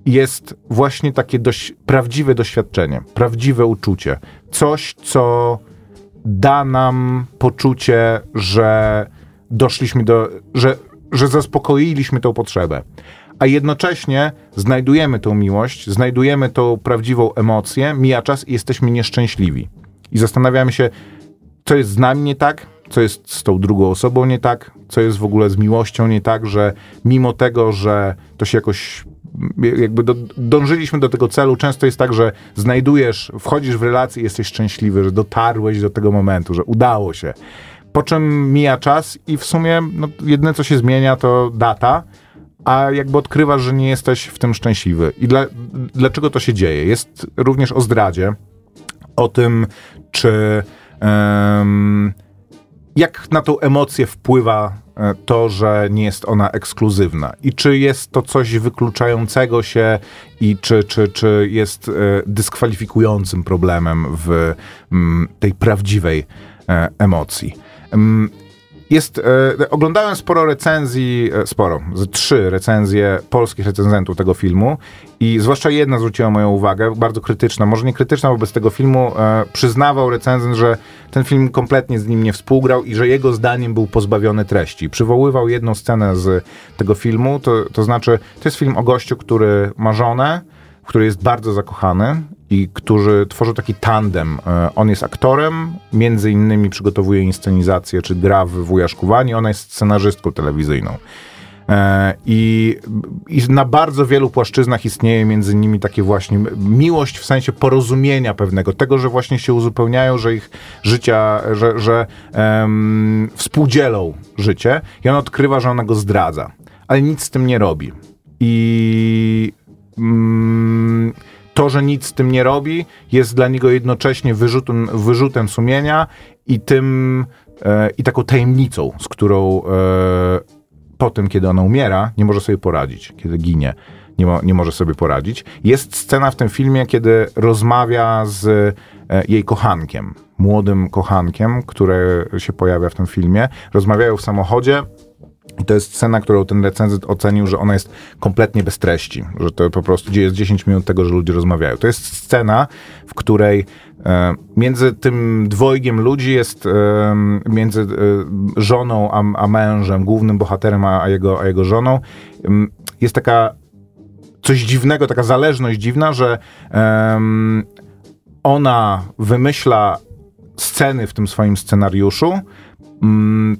[SPEAKER 3] jest właśnie takie prawdziwe doświadczenie, prawdziwe uczucie. Coś, co da nam poczucie, że doszliśmy do, że, że zaspokoiliśmy tą potrzebę. A jednocześnie znajdujemy tą miłość, znajdujemy tą prawdziwą emocję, mija czas i jesteśmy nieszczęśliwi. I zastanawiamy się, co jest z nami nie tak, co jest z tą drugą osobą nie tak, co jest w ogóle z miłością nie tak, że mimo tego, że to się jakoś jakby do, dążyliśmy do tego celu, często jest tak, że znajdujesz, wchodzisz w relację i jesteś szczęśliwy, że dotarłeś do tego momentu, że udało się. Po czym mija czas i w sumie no, jedyne, co się zmienia, to data, a jakby odkrywasz, że nie jesteś w tym szczęśliwy. I dla, dlaczego to się dzieje? Jest również o zdradzie, o tym, czy jak na tą emocję wpływa e, to, że nie jest ona ekskluzywna i czy jest to coś wykluczającego się i czy, czy, czy jest e, dyskwalifikującym problemem w mm, tej prawdziwej e, emocji. Jest, e, oglądałem sporo recenzji, e, sporo, z trzy recenzje polskich recenzentów tego filmu i zwłaszcza jedna zwróciła moją uwagę, bardzo krytyczna, może nie krytyczna wobec tego filmu, e, przyznawał recenzent, że ten film kompletnie z nim nie współgrał i że jego zdaniem był pozbawiony treści. Przywoływał jedną scenę z tego filmu, to, to znaczy, to jest film o gościu, który ma żonę, w której jest bardzo zakochany i którzy tworzą taki tandem. E, On jest aktorem, między innymi przygotowuje inscenizację, czy gra w Wujaszkowani, ona jest scenarzystką telewizyjną. E, I, I na bardzo wielu płaszczyznach istnieje między nimi takie właśnie miłość w sensie porozumienia pewnego, tego, że właśnie się uzupełniają, że ich życia, że, że em, współdzielą życie i on odkrywa, że ona go zdradza, ale nic z tym nie robi. I mm, to, że nic z tym nie robi, jest dla niego jednocześnie wyrzutem, wyrzutem sumienia i tym e, i taką tajemnicą, z którą e, po tym, kiedy ona umiera, nie może sobie poradzić, kiedy ginie, nie, mo, nie może sobie poradzić. Jest scena w tym filmie, kiedy rozmawia z e, jej kochankiem, młodym kochankiem, który się pojawia w tym filmie. Rozmawiają w samochodzie. I to jest scena, którą ten recenzent ocenił, że ona jest kompletnie bez treści, że to po prostu gdzie jest 10 minut tego, że ludzie rozmawiają. To jest scena, w której e, między tym dwojgiem ludzi jest e, między e, żoną a, a mężem, głównym bohaterem, a, a, jego, a jego żoną, jest taka coś dziwnego, taka zależność dziwna, że ona wymyśla sceny w tym swoim scenariuszu,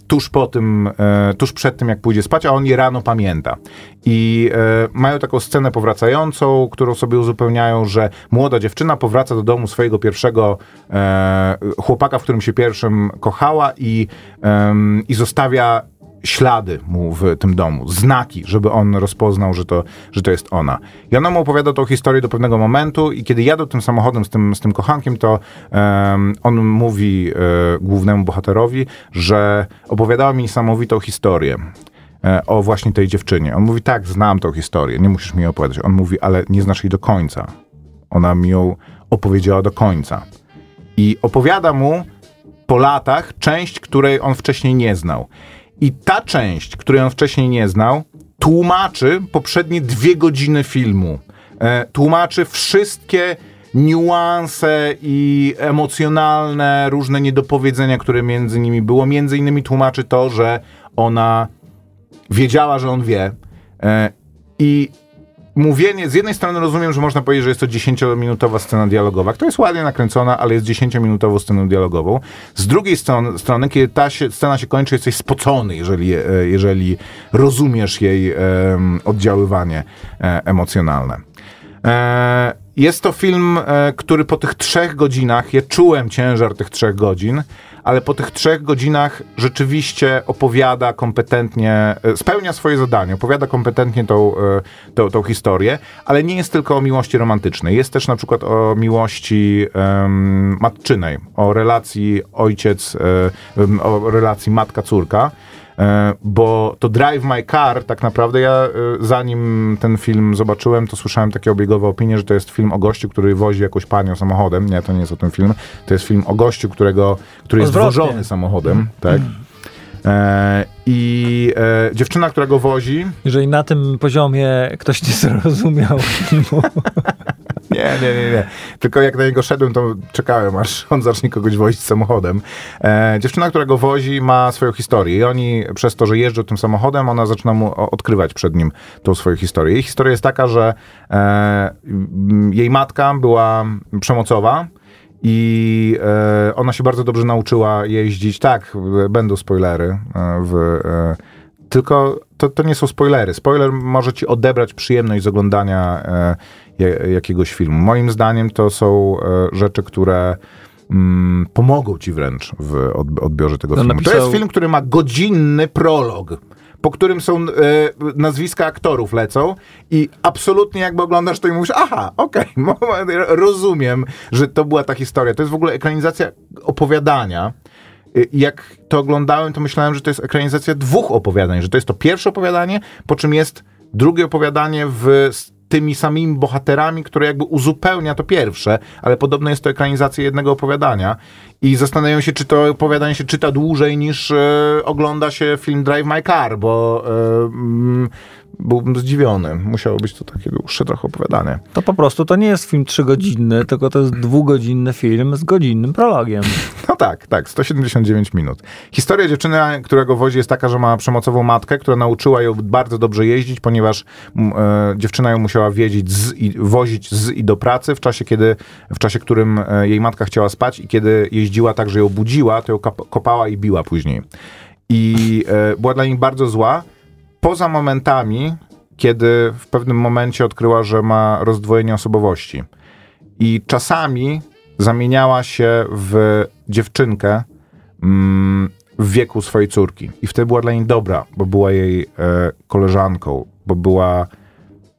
[SPEAKER 3] tuż po tym, e, tuż przed tym, jak pójdzie spać, a on je rano pamięta. I e, mają taką scenę powracającą, którą sobie uzupełniają, że młoda dziewczyna powraca do domu swojego pierwszego e, chłopaka, w którym się pierwszym kochała i, i zostawia ślady mu w tym domu, znaki, żeby on rozpoznał, że to, że to jest ona. I ona mu opowiada tą historię do pewnego momentu i kiedy jadą tym samochodem z tym, z tym kochankiem, to em, on mówi e, głównemu bohaterowi, że opowiadała mi niesamowitą historię e, o właśnie tej dziewczynie. On mówi, tak, znam tą historię, nie musisz mi jej opowiadać. On mówi, ale nie znasz jej do końca. Ona mi ją opowiedziała do końca. I opowiada mu po latach część, której on wcześniej nie znał. I ta część, której on wcześniej nie znał, tłumaczy poprzednie dwie godziny filmu. E, tłumaczy wszystkie niuanse i emocjonalne, różne niedopowiedzenia, które między nimi było. Między innymi tłumaczy to, że ona wiedziała, że on wie. E, I mówienie, z jednej strony rozumiem, że można powiedzieć, że jest to 10-minutowa scena dialogowa, która jest ładnie nakręcona, ale jest 10-minutową sceną dialogową. Z drugiej strony, strony kiedy ta się, scena się kończy, jesteś spocony, jeżeli, e, jeżeli rozumiesz jej oddziaływanie e, emocjonalne. E, jest to film, e, który po tych trzech godzinach, ja czułem ciężar tych trzech godzin, ale po tych trzech godzinach rzeczywiście opowiada kompetentnie, e, spełnia swoje zadanie, opowiada kompetentnie tą, e, tą, tą historię, ale nie jest tylko o miłości romantycznej. Jest też na przykład o miłości em, matczynej, o relacji ojciec, em, o relacji matka-córka. E, bo to Drive My Car, tak naprawdę ja e, zanim ten film zobaczyłem, to słyszałem takie obiegowe opinie, że to jest film o gościu, który wozi jakąś panią samochodem. Nie, to nie jest o tym film. To jest film o gościu, którego, który jest wożony samochodem, tak? E, I e, dziewczyna, która go wozi,
[SPEAKER 2] Jeżeli na tym poziomie ktoś nie zrozumiał filmu,
[SPEAKER 3] Nie, nie, nie, nie. Tylko jak na niego szedłem, to czekałem, aż on zacznie kogoś wozić samochodem. E, dziewczyna, która go wozi, ma swoją historię i oni przez to, że jeżdżą tym samochodem, ona zaczyna mu odkrywać przed nim tą swoją historię. Jej historia jest taka, że e, jej matka była przemocowa, i e, ona się bardzo dobrze nauczyła jeździć. Tak, będą spoilery e, w. E, tylko to, to nie są spoilery. Spoiler może ci odebrać przyjemność z oglądania e, jakiegoś filmu. Moim zdaniem to są e, rzeczy, które mm, pomogą ci wręcz w odb- odbiorze tego
[SPEAKER 2] No,
[SPEAKER 3] filmu. To
[SPEAKER 2] napisał-
[SPEAKER 3] jest film, który ma godzinny prolog. Po którym są e, nazwiska aktorów lecą i absolutnie jakby oglądasz to i mówisz, aha, okej, mo- rozumiem, że to była ta historia. To jest w ogóle ekranizacja opowiadania. Y, Jak to oglądałem, to myślałem, że to jest ekranizacja dwóch opowiadań, że to jest to pierwsze opowiadanie, po czym jest drugie opowiadanie w tymi samymi bohaterami, które jakby uzupełnia to pierwsze, ale podobno jest to ekranizacja jednego opowiadania. I zastanawiam się, czy to opowiadanie się czyta dłużej niż e, ogląda się film Drive My Car, bo e, mm, byłbym zdziwiony. Musiało być to takie dłuższe trochę opowiadanie.
[SPEAKER 2] To po prostu to nie jest film trzygodzinny, tylko to jest dwugodzinny film z godzinnym prologiem.
[SPEAKER 3] No tak, tak, 179 minut. Historia dziewczyny, którego wozi jest taka, że ma przemocową matkę, która nauczyła ją bardzo dobrze jeździć, ponieważ m, e, dziewczyna ją musiała wiedzieć z i, wozić z i do pracy w czasie, kiedy, w czasie, którym e, jej matka chciała spać i kiedy jeździła tak, że ją budziła, to ją kopała i biła później. I e, była dla nich bardzo zła, poza momentami, kiedy w pewnym momencie odkryła, że ma rozdwojenie osobowości. I czasami zamieniała się w dziewczynkę mm, w wieku swojej córki. I wtedy była dla niej dobra, bo była jej e, koleżanką, bo była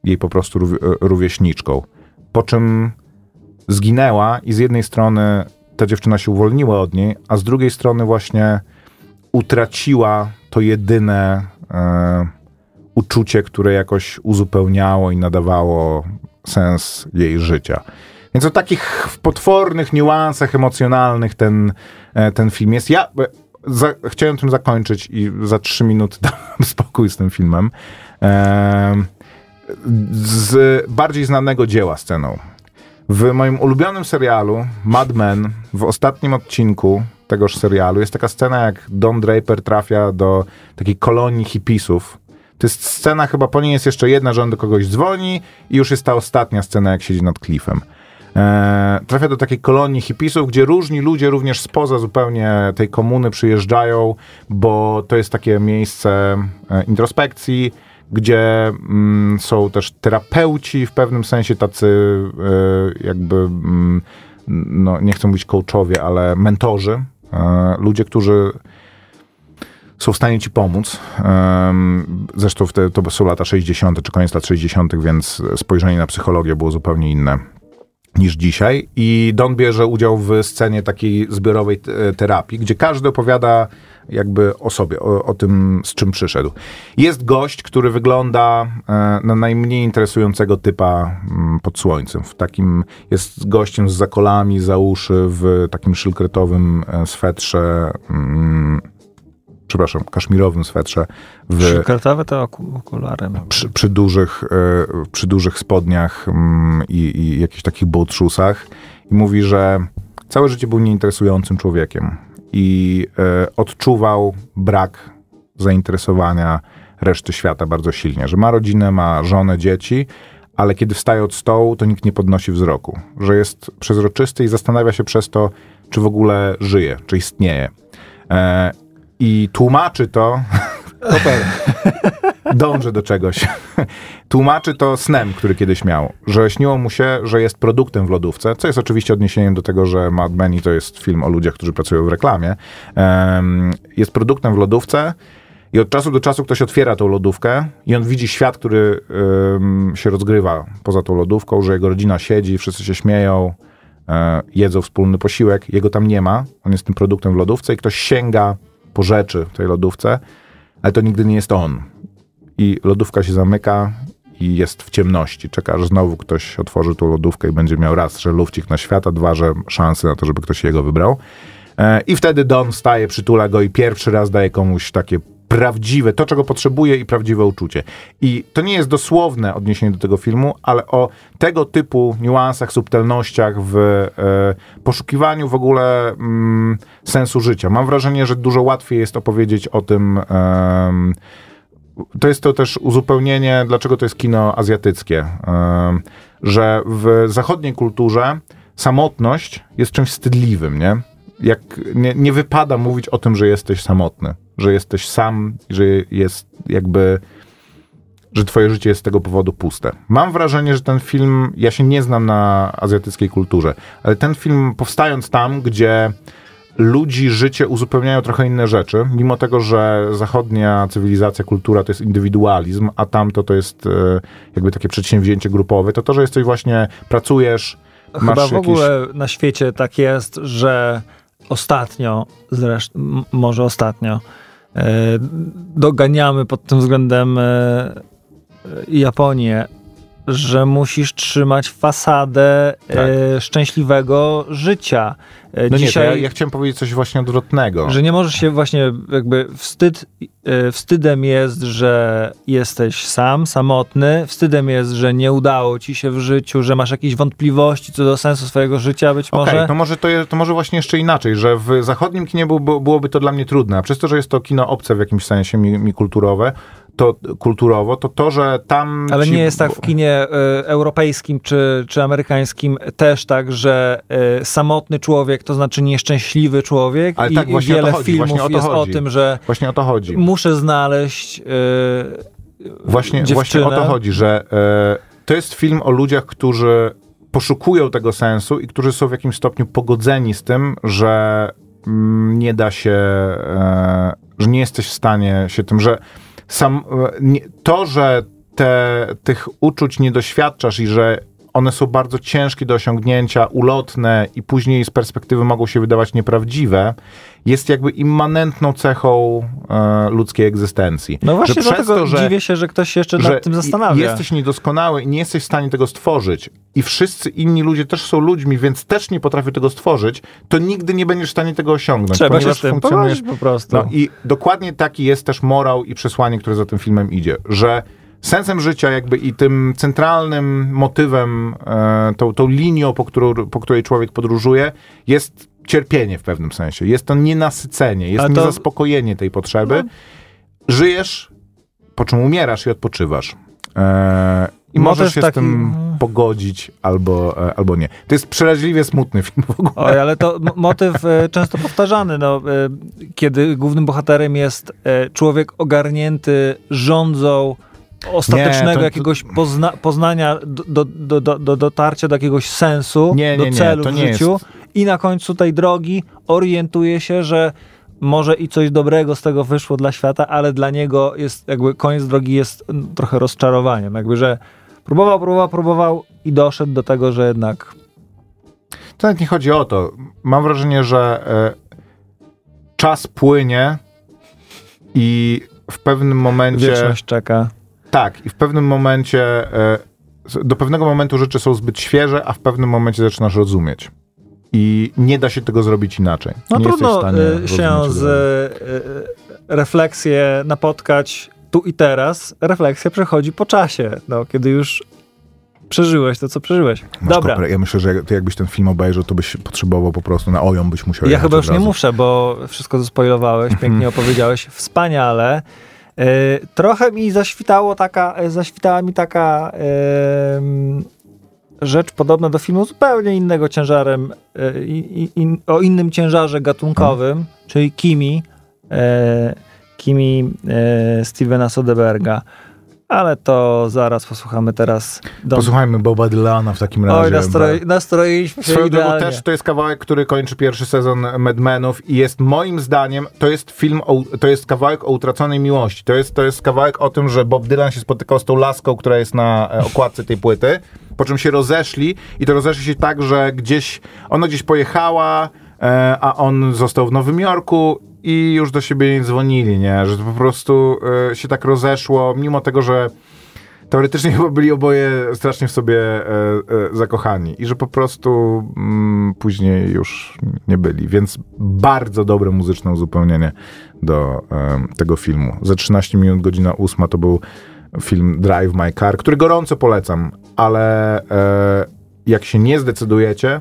[SPEAKER 3] jej po prostu rów, e, rówieśniczką. Po czym zginęła i z jednej strony ta dziewczyna się uwolniła od niej, a z drugiej strony właśnie utraciła to jedyne e, uczucie, które jakoś uzupełniało i nadawało sens jej życia. Więc o takich potwornych niuansach emocjonalnych ten, e, ten film jest. Ja e, za, chciałem tym zakończyć i za trzy minuty dałem spokój z tym filmem. E, z bardziej znanego dzieła sceną. W moim ulubionym serialu Mad Men, w ostatnim odcinku tegoż serialu, jest taka scena, jak Don Draper trafia do takiej kolonii hipisów. To jest scena, chyba po niej jest jeszcze jedna, że on do kogoś dzwoni i już jest ta ostatnia scena, jak siedzi nad klifem. E, trafia do takiej kolonii hipisów, gdzie różni ludzie również spoza zupełnie tej komuny przyjeżdżają, bo to jest takie miejsce e, introspekcji, gdzie mm, są też terapeuci w pewnym sensie tacy e, jakby, mm, no nie chcę mówić coachowie, ale mentorzy, e, ludzie, którzy są w stanie ci pomóc. Zresztą wtedy to są lata 60. czy koniec lat 60., więc spojrzenie na psychologię było zupełnie inne niż dzisiaj. I Don bierze udział w scenie takiej zbiorowej te- terapii, gdzie każdy opowiada jakby o sobie, o, o tym, z czym przyszedł. Jest gość, który wygląda e, na najmniej interesującego typa mm, pod słońcem. W takim, jest gościem z zakolami za uszy, w takim szylkretowym e, swetrze, mm, przepraszam, kaszmirowym swetrze, w,
[SPEAKER 2] Szyklartowe to oku- okulary. mam.
[SPEAKER 3] przy, przy, dużych, e, przy dużych spodniach mm, i, i jakichś takich boat shoesach i mówi, że całe życie był nieinteresującym człowiekiem i e, odczuwał brak zainteresowania reszty świata bardzo silnie, że ma rodzinę, ma żonę, dzieci, ale kiedy wstaje od stołu, to nikt nie podnosi wzroku, że jest przezroczysty i zastanawia się przez to, czy w ogóle żyje, czy istnieje. I tłumaczy to Super. Dąży do czegoś. Tłumaczy to snem, który kiedyś miał, że śniło mu się, że jest produktem w lodówce, co jest oczywiście odniesieniem do tego, że Mad Men i to jest film o ludziach, którzy pracują w reklamie. Em, jest produktem w lodówce i od czasu do czasu ktoś otwiera tą lodówkę i on widzi świat, który em, się rozgrywa poza tą lodówką, że jego rodzina siedzi, wszyscy się śmieją, e, jedzą wspólny posiłek, jego tam nie ma, on jest tym produktem w lodówce i ktoś sięga po rzeczy w tej lodówce, ale to nigdy nie jest on. I lodówka się zamyka i jest w ciemności. Czeka, aż znowu ktoś otworzy tą lodówkę i będzie miał raz, że lufcik na świat, dwa, że szansy na to, żeby ktoś jego wybrał. E, I wtedy Don wstaje, przytula go i pierwszy raz daje komuś takie prawdziwe, to czego potrzebuje i prawdziwe uczucie. I to nie jest dosłowne odniesienie do tego filmu, ale o tego typu niuansach, subtelnościach w e, poszukiwaniu w ogóle mm, sensu życia. Mam wrażenie, że dużo łatwiej jest opowiedzieć o tym to jest to też uzupełnienie, dlaczego to jest kino azjatyckie. Że w zachodniej kulturze samotność jest czymś wstydliwym, nie? Jak nie, nie wypada mówić o tym, że jesteś samotny, że jesteś sam, że jest jakby że twoje życie jest z tego powodu puste. Mam wrażenie, że ten film, ja się nie znam na azjatyckiej kulturze, ale ten film powstając tam, gdzie ludzi życie uzupełniają trochę inne rzeczy, mimo tego, że zachodnia cywilizacja, kultura to jest indywidualizm, a tamto to jest e, jakby takie przedsięwzięcie grupowe, to to, że jesteś właśnie, pracujesz, masz
[SPEAKER 2] Chyba w
[SPEAKER 3] jakiś...
[SPEAKER 2] ogóle na świecie tak jest, że ostatnio, zresztą, może ostatnio, doganiamy pod tym względem e, Japonię że musisz trzymać fasadę
[SPEAKER 3] Tak.
[SPEAKER 2] e, szczęśliwego życia. E,
[SPEAKER 3] No nie, to
[SPEAKER 2] Dzisiaj,
[SPEAKER 3] ja, ja chciałem powiedzieć coś właśnie odwrotnego.
[SPEAKER 2] że nie możesz się właśnie jakby wstyd, e, wstydem jest, że jesteś sam, samotny, wstydem jest, że nie udało ci się w życiu, że masz jakieś wątpliwości co do sensu swojego życia być
[SPEAKER 3] Okej,
[SPEAKER 2] może.
[SPEAKER 3] to może to, je- to może właśnie jeszcze inaczej, że w zachodnim kinie był, był- byłoby to dla mnie trudne, a przez to, że jest to kino obce w jakimś sensie mi, mi kulturowe, to kulturowo, to to, że tam
[SPEAKER 2] Ale
[SPEAKER 3] ci-
[SPEAKER 2] nie jest tak w kinie e, europejskim czy, czy amerykańskim też tak, że e, samotny człowiek to znaczy nieszczęśliwy człowiek
[SPEAKER 3] Ale
[SPEAKER 2] i
[SPEAKER 3] tak,
[SPEAKER 2] wiele
[SPEAKER 3] chodzi,
[SPEAKER 2] filmów
[SPEAKER 3] o
[SPEAKER 2] jest
[SPEAKER 3] chodzi.
[SPEAKER 2] o tym, że
[SPEAKER 3] Właśnie o to chodzi.
[SPEAKER 2] muszę znaleźć e,
[SPEAKER 3] Właśnie,
[SPEAKER 2] dziewczynę.
[SPEAKER 3] właśnie o to chodzi, że to jest film o ludziach, którzy poszukują tego sensu i którzy są w jakimś stopniu pogodzeni z tym, że mm, nie da się, że nie jesteś w stanie się tym, że sam e, to, że te, tych uczuć nie doświadczasz i że one są bardzo ciężkie do osiągnięcia, ulotne i później z perspektywy mogą się wydawać nieprawdziwe, jest jakby immanentną cechą e, ludzkiej egzystencji.
[SPEAKER 2] No właśnie
[SPEAKER 3] Że
[SPEAKER 2] dlatego dziwię się, że ktoś się jeszcze
[SPEAKER 3] że
[SPEAKER 2] nad tym zastanawia.
[SPEAKER 3] Jesteś niedoskonały i nie jesteś w stanie tego stworzyć. I wszyscy inni ludzie też są ludźmi, więc też nie potrafią tego stworzyć, to nigdy nie będziesz w stanie tego osiągnąć.
[SPEAKER 2] Trzeba się
[SPEAKER 3] ponieważ
[SPEAKER 2] z tym
[SPEAKER 3] funkcjonujesz.
[SPEAKER 2] po prostu.
[SPEAKER 3] No i dokładnie taki jest też morał i przesłanie, które za tym filmem idzie, że sensem życia jakby i tym centralnym motywem, e, tą, tą linią, po, którą, po której człowiek podróżuje, jest cierpienie w pewnym sensie. Jest to nienasycenie, jest
[SPEAKER 2] to- No.
[SPEAKER 3] niezaspokojenie tej potrzeby. Żyjesz, po czym umierasz i odpoczywasz. E, I
[SPEAKER 2] Motyw
[SPEAKER 3] możesz się
[SPEAKER 2] taki-
[SPEAKER 3] z tym pogodzić albo, e, albo nie. To jest przeraźliwie smutny film w ogóle.
[SPEAKER 2] Oj, ale to motyw często powtarzany, no, kiedy głównym bohaterem jest człowiek ogarnięty rządzą ostatecznego
[SPEAKER 3] Nie, to-
[SPEAKER 2] jakiegoś pozna, poznania, do, do, do, do, do dotarcia do jakiegoś sensu,
[SPEAKER 3] Nie,
[SPEAKER 2] do
[SPEAKER 3] nie, nie,
[SPEAKER 2] celu w życiu
[SPEAKER 3] jest.
[SPEAKER 2] i na końcu tej drogi orientuje się, że może i coś dobrego z tego wyszło dla świata, ale dla niego jest jakby koniec drogi jest mm, trochę rozczarowaniem, jakby, że próbował, próbował, próbował i doszedł do tego, że jednak
[SPEAKER 3] To nawet nie chodzi o to. Mam wrażenie, że e, czas płynie i w pewnym momencie.
[SPEAKER 2] wieczność czeka.
[SPEAKER 3] Tak, i w pewnym momencie. E, do pewnego momentu rzeczy są zbyt świeże, a w pewnym momencie zaczynasz rozumieć. I nie da się tego zrobić inaczej.
[SPEAKER 2] No
[SPEAKER 3] nie
[SPEAKER 2] trudno
[SPEAKER 3] stanie
[SPEAKER 2] y, się z y, refleksję napotkać tu i teraz. Refleksja przechodzi po czasie, no, kiedy już przeżyłeś to, co przeżyłeś.
[SPEAKER 3] Masz
[SPEAKER 2] Dobra,
[SPEAKER 3] kopre. Ja myślę, że ty jakbyś ten film obejrzał, to byś potrzebował po prostu na oją byś musiał
[SPEAKER 2] ja chyba już nie muszę, bo wszystko zaspoilowałeś, pięknie opowiedziałeś, wspaniale. Y, trochę mi zaświtało taka, y, zaświtała mi taka rzecz podobna do filmu zupełnie innego ciężarem, y, i- i- in, o innym ciężarze gatunkowym, czyli Kimi, e, Kimi e, Stevena Soderberga. Ale to zaraz posłuchamy teraz. Don...
[SPEAKER 3] Posłuchajmy Boba Dylana w takim razie.
[SPEAKER 2] Oj, nastroi, nastroiliśmy się
[SPEAKER 3] Swoją drogą też to jest kawałek, który kończy pierwszy sezon Mad Menów i jest moim zdaniem, to jest film, o, to jest kawałek o utraconej miłości. To jest, to jest kawałek o tym, że Bob Dylan się spotykał z tą laską, która jest na e, okładce tej płyty, po czym się rozeszli i to rozeszli się tak, że gdzieś, ona gdzieś pojechała, e, a on został w Nowym Jorku i już do siebie nie dzwonili, nie? Że po prostu e, się tak rozeszło, mimo tego, że teoretycznie chyba byli oboje strasznie w sobie e, e, zakochani i że po prostu mm, później już nie byli. Więc bardzo dobre muzyczne uzupełnienie do tego filmu. Za 13 minut, godzina 8 to był film Drive My Car, który gorąco polecam, ale jak się nie zdecydujecie,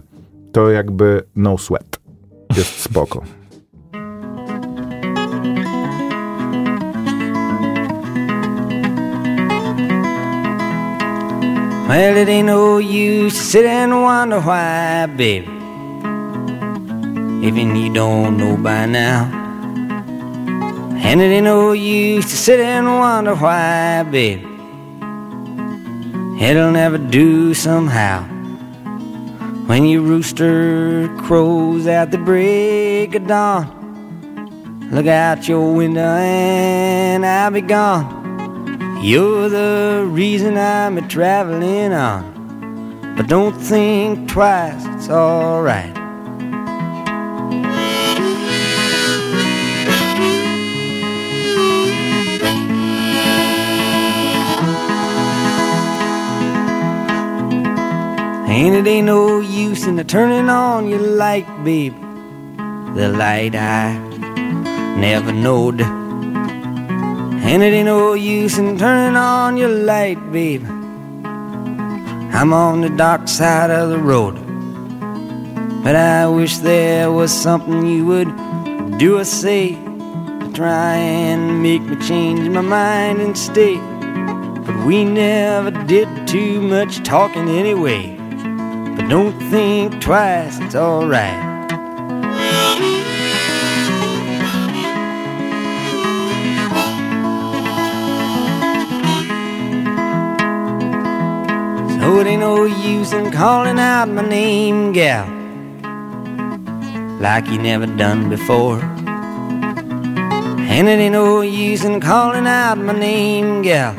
[SPEAKER 3] to jakby no sweat. Jest spoko.
[SPEAKER 5] Well, it ain't no use to sit and wonder why, baby. Even you don't know by now. And it ain't no use to sit and wonder why, baby. It'll never do somehow. When your rooster crows at the break of dawn, look out your window and I'll be gone. You're the reason I'm a traveling on. But don't think twice, it's alright. And it ain't no use in the turning on your light, babe. The light I never knowed. And it ain't no use in turning on your light, babe. I'm on the dark side of the road. But I wish there was something you would do or say to try and make me change my mind and stay. But we never did too much talking anyway. But don't think twice, it's alright. So it ain't no use in calling out my name, gal, like you never done before. And it ain't no use in calling out my name, gal.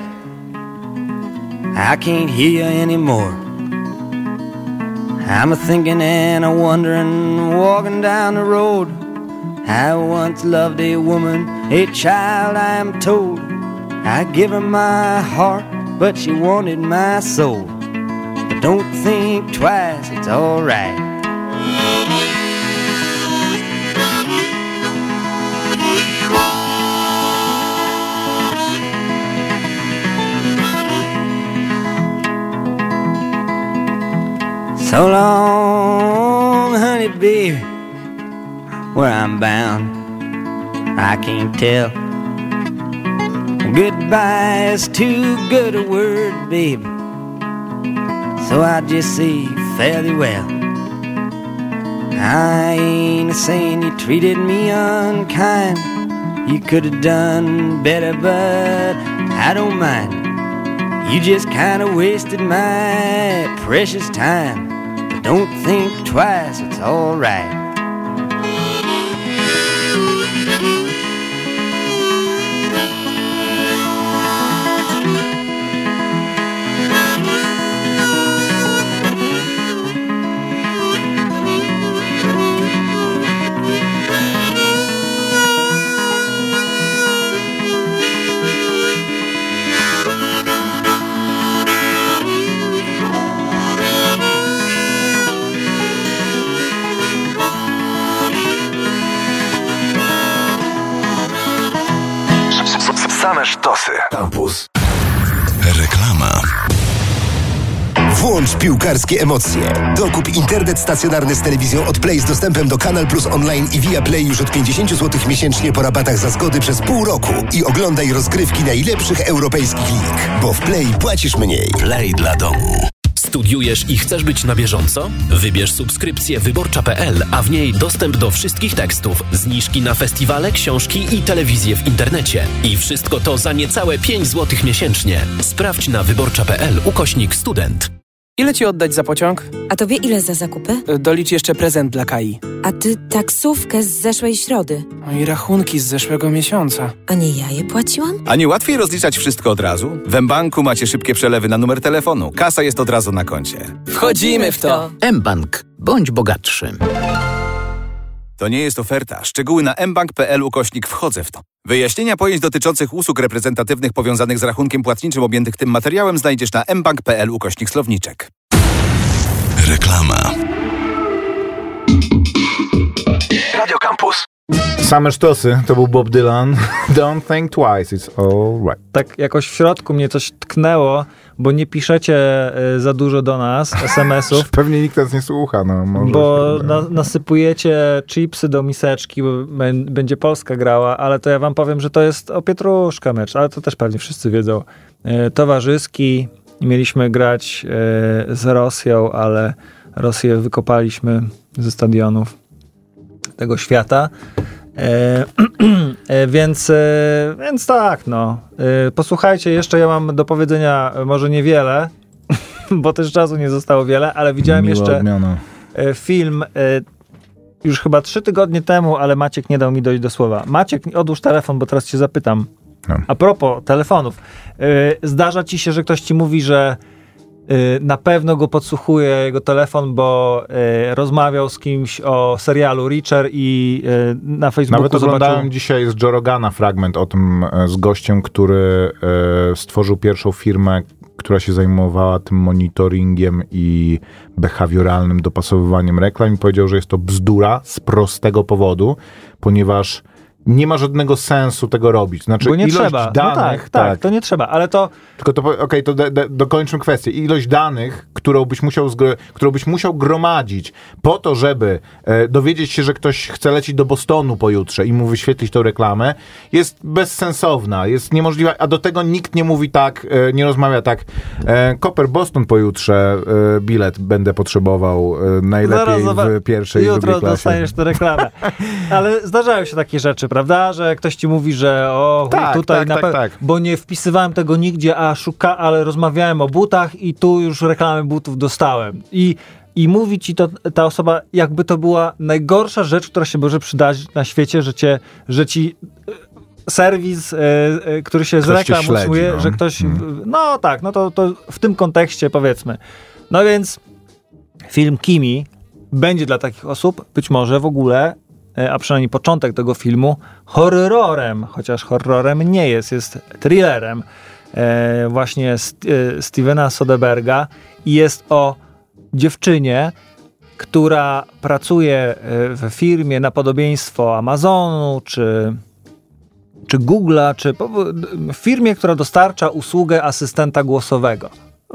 [SPEAKER 5] I can't hear you anymore. I'm a thinking and a wondering, walking down the road. I once loved a woman, a child, I am told. I give her my heart, but she wanted my soul. Don't think twice, it's alright. So long, honey, baby, where I'm bound, I can't tell. Goodbye is too good a word, baby. So I just say fairly well. I ain't saying you treated me unkind. You could have done better, but I don't mind. You just kind of wasted my precious time. But don't think twice, it's alright.
[SPEAKER 1] Same sztosy. Campus.
[SPEAKER 6] Reklama. Włącz piłkarskie emocje. Dokup internet stacjonarny z telewizją od Play z dostępem do Kanal Plus Online i Via Play już od 50 zł miesięcznie po rabatach za zgody przez pół roku. I oglądaj rozgrywki najlepszych europejskich lig. Bo w Play płacisz mniej.
[SPEAKER 7] Play dla domu. Studiujesz i chcesz być na bieżąco? Wybierz subskrypcję wyborcza.pl, a w niej dostęp do wszystkich tekstów, zniżki na festiwale, książki i telewizję w internecie. I wszystko to za niecałe 5 zł miesięcznie. Sprawdź na wyborcza.pl ukośnik student.
[SPEAKER 8] Ile ci oddać za pociąg?
[SPEAKER 9] A tobie ile za zakupy?
[SPEAKER 8] Y, Dolicz jeszcze prezent dla Kai.
[SPEAKER 9] A ty taksówkę z zeszłej środy.
[SPEAKER 8] No i rachunki z zeszłego miesiąca.
[SPEAKER 9] A nie ja je płaciłam?
[SPEAKER 10] A nie łatwiej rozliczać wszystko od razu? W mBanku macie szybkie przelewy na numer telefonu. Kasa jest od razu na koncie.
[SPEAKER 8] Wchodzimy w to!
[SPEAKER 7] mBank. Bądź bogatszy.
[SPEAKER 10] To nie jest oferta. Szczegóły na mbank.pl ukośnik wchodzę w to. Wyjaśnienia pojęć dotyczących usług reprezentatywnych powiązanych z rachunkiem płatniczym objętych tym materiałem znajdziesz na mbank.pl ukośnik słowniczek.
[SPEAKER 6] Reklama.
[SPEAKER 1] Radio Campus.
[SPEAKER 3] Same sztosy, to był Bob Dylan. Don't think twice, it's all right.
[SPEAKER 2] Tak jakoś w środku mnie coś tknęło, bo nie piszecie y, za dużo do nas SMS-ów.
[SPEAKER 3] Pewnie nikt nas nie słucha, no może.
[SPEAKER 2] Bo
[SPEAKER 3] się-
[SPEAKER 2] na, nasypujecie chipsy do miseczki, bo bę- będzie Polska grała, ale to ja wam powiem, że to jest o Pietruszka mecz, ale to też pewnie wszyscy wiedzą. E, towarzyski, mieliśmy grać e, z Rosją, ale Rosję wykopaliśmy ze stadionów tego świata. E, e, więc, e, więc tak, no. E, posłuchajcie, jeszcze ja mam do powiedzenia e, może niewiele, bo też czasu nie zostało wiele, ale widziałem
[SPEAKER 3] Miła
[SPEAKER 2] jeszcze
[SPEAKER 3] odmiana.
[SPEAKER 2] e, film już chyba trzy tygodnie temu, ale Maciek nie dał mi dojść do słowa. Maciek, odłóż telefon, bo teraz cię zapytam.
[SPEAKER 3] No.
[SPEAKER 2] A propos telefonów. Zdarza ci się, że ktoś ci mówi, że na pewno go podsłuchuje jego telefon, bo y, rozmawiał z kimś o serialu Reacher i y, na Facebooku
[SPEAKER 3] Nawet oglądałem
[SPEAKER 2] zobaczył...
[SPEAKER 3] dzisiaj z Joe Rogana fragment o tym e, z gościem, który e, stworzył pierwszą firmę, która się zajmowała tym monitoringiem i behawioralnym dopasowywaniem reklam i powiedział, że jest to bzdura z prostego powodu, ponieważ nie ma żadnego sensu tego robić. Znaczy,
[SPEAKER 2] Bo nie
[SPEAKER 3] ilość
[SPEAKER 2] trzeba.
[SPEAKER 3] danych,
[SPEAKER 2] no tak, tak, to nie trzeba, ale to
[SPEAKER 3] Tylko to, okej, to de, de, dokończmy kwestię. Ilość danych, którą byś musiał, którą byś musiał gromadzić po to, żeby e, dowiedzieć się, że ktoś chce lecieć do Bostonu pojutrze i mu wyświetlić tą reklamę, jest bezsensowna, jest niemożliwa, a do tego nikt nie mówi tak, e, nie rozmawia tak. E, Koper Boston pojutrze, e, bilet będę potrzebował e, najlepiej
[SPEAKER 2] zoba-
[SPEAKER 3] w pierwszej i
[SPEAKER 2] Jutro
[SPEAKER 3] klasie.
[SPEAKER 2] dostaniesz tę reklamę. Ale zdarzają się takie rzeczy, prawda? Że ktoś ci mówi, że o,
[SPEAKER 3] Tak,
[SPEAKER 2] tutaj
[SPEAKER 3] tak,
[SPEAKER 2] na
[SPEAKER 3] tak, tak.
[SPEAKER 2] bo nie wpisywałem tego nigdzie, a szuka, ale rozmawiałem o butach i tu już reklamy butów dostałem. I i mówi ci to ta osoba, jakby to była najgorsza rzecz, która się może przydarzyć na świecie, że, cię, że ci e, serwis, e, e, który się z
[SPEAKER 3] Ktoś cię
[SPEAKER 2] reklam
[SPEAKER 3] śledzi,
[SPEAKER 2] utrzymuje,
[SPEAKER 3] no.
[SPEAKER 2] że ktoś.
[SPEAKER 3] Mm.
[SPEAKER 2] No tak, no to, to w tym kontekście powiedzmy. No więc film Kimi będzie dla takich osób być może w ogóle, a przynajmniej początek tego filmu, horrorem, chociaż horrorem nie jest, jest thrillerem e, właśnie St- e, Stevena Soderberga i jest o dziewczynie, która pracuje e, w firmie na podobieństwo Amazonu, czy, czy Google'a, czy w firmie, która dostarcza usługę asystenta głosowego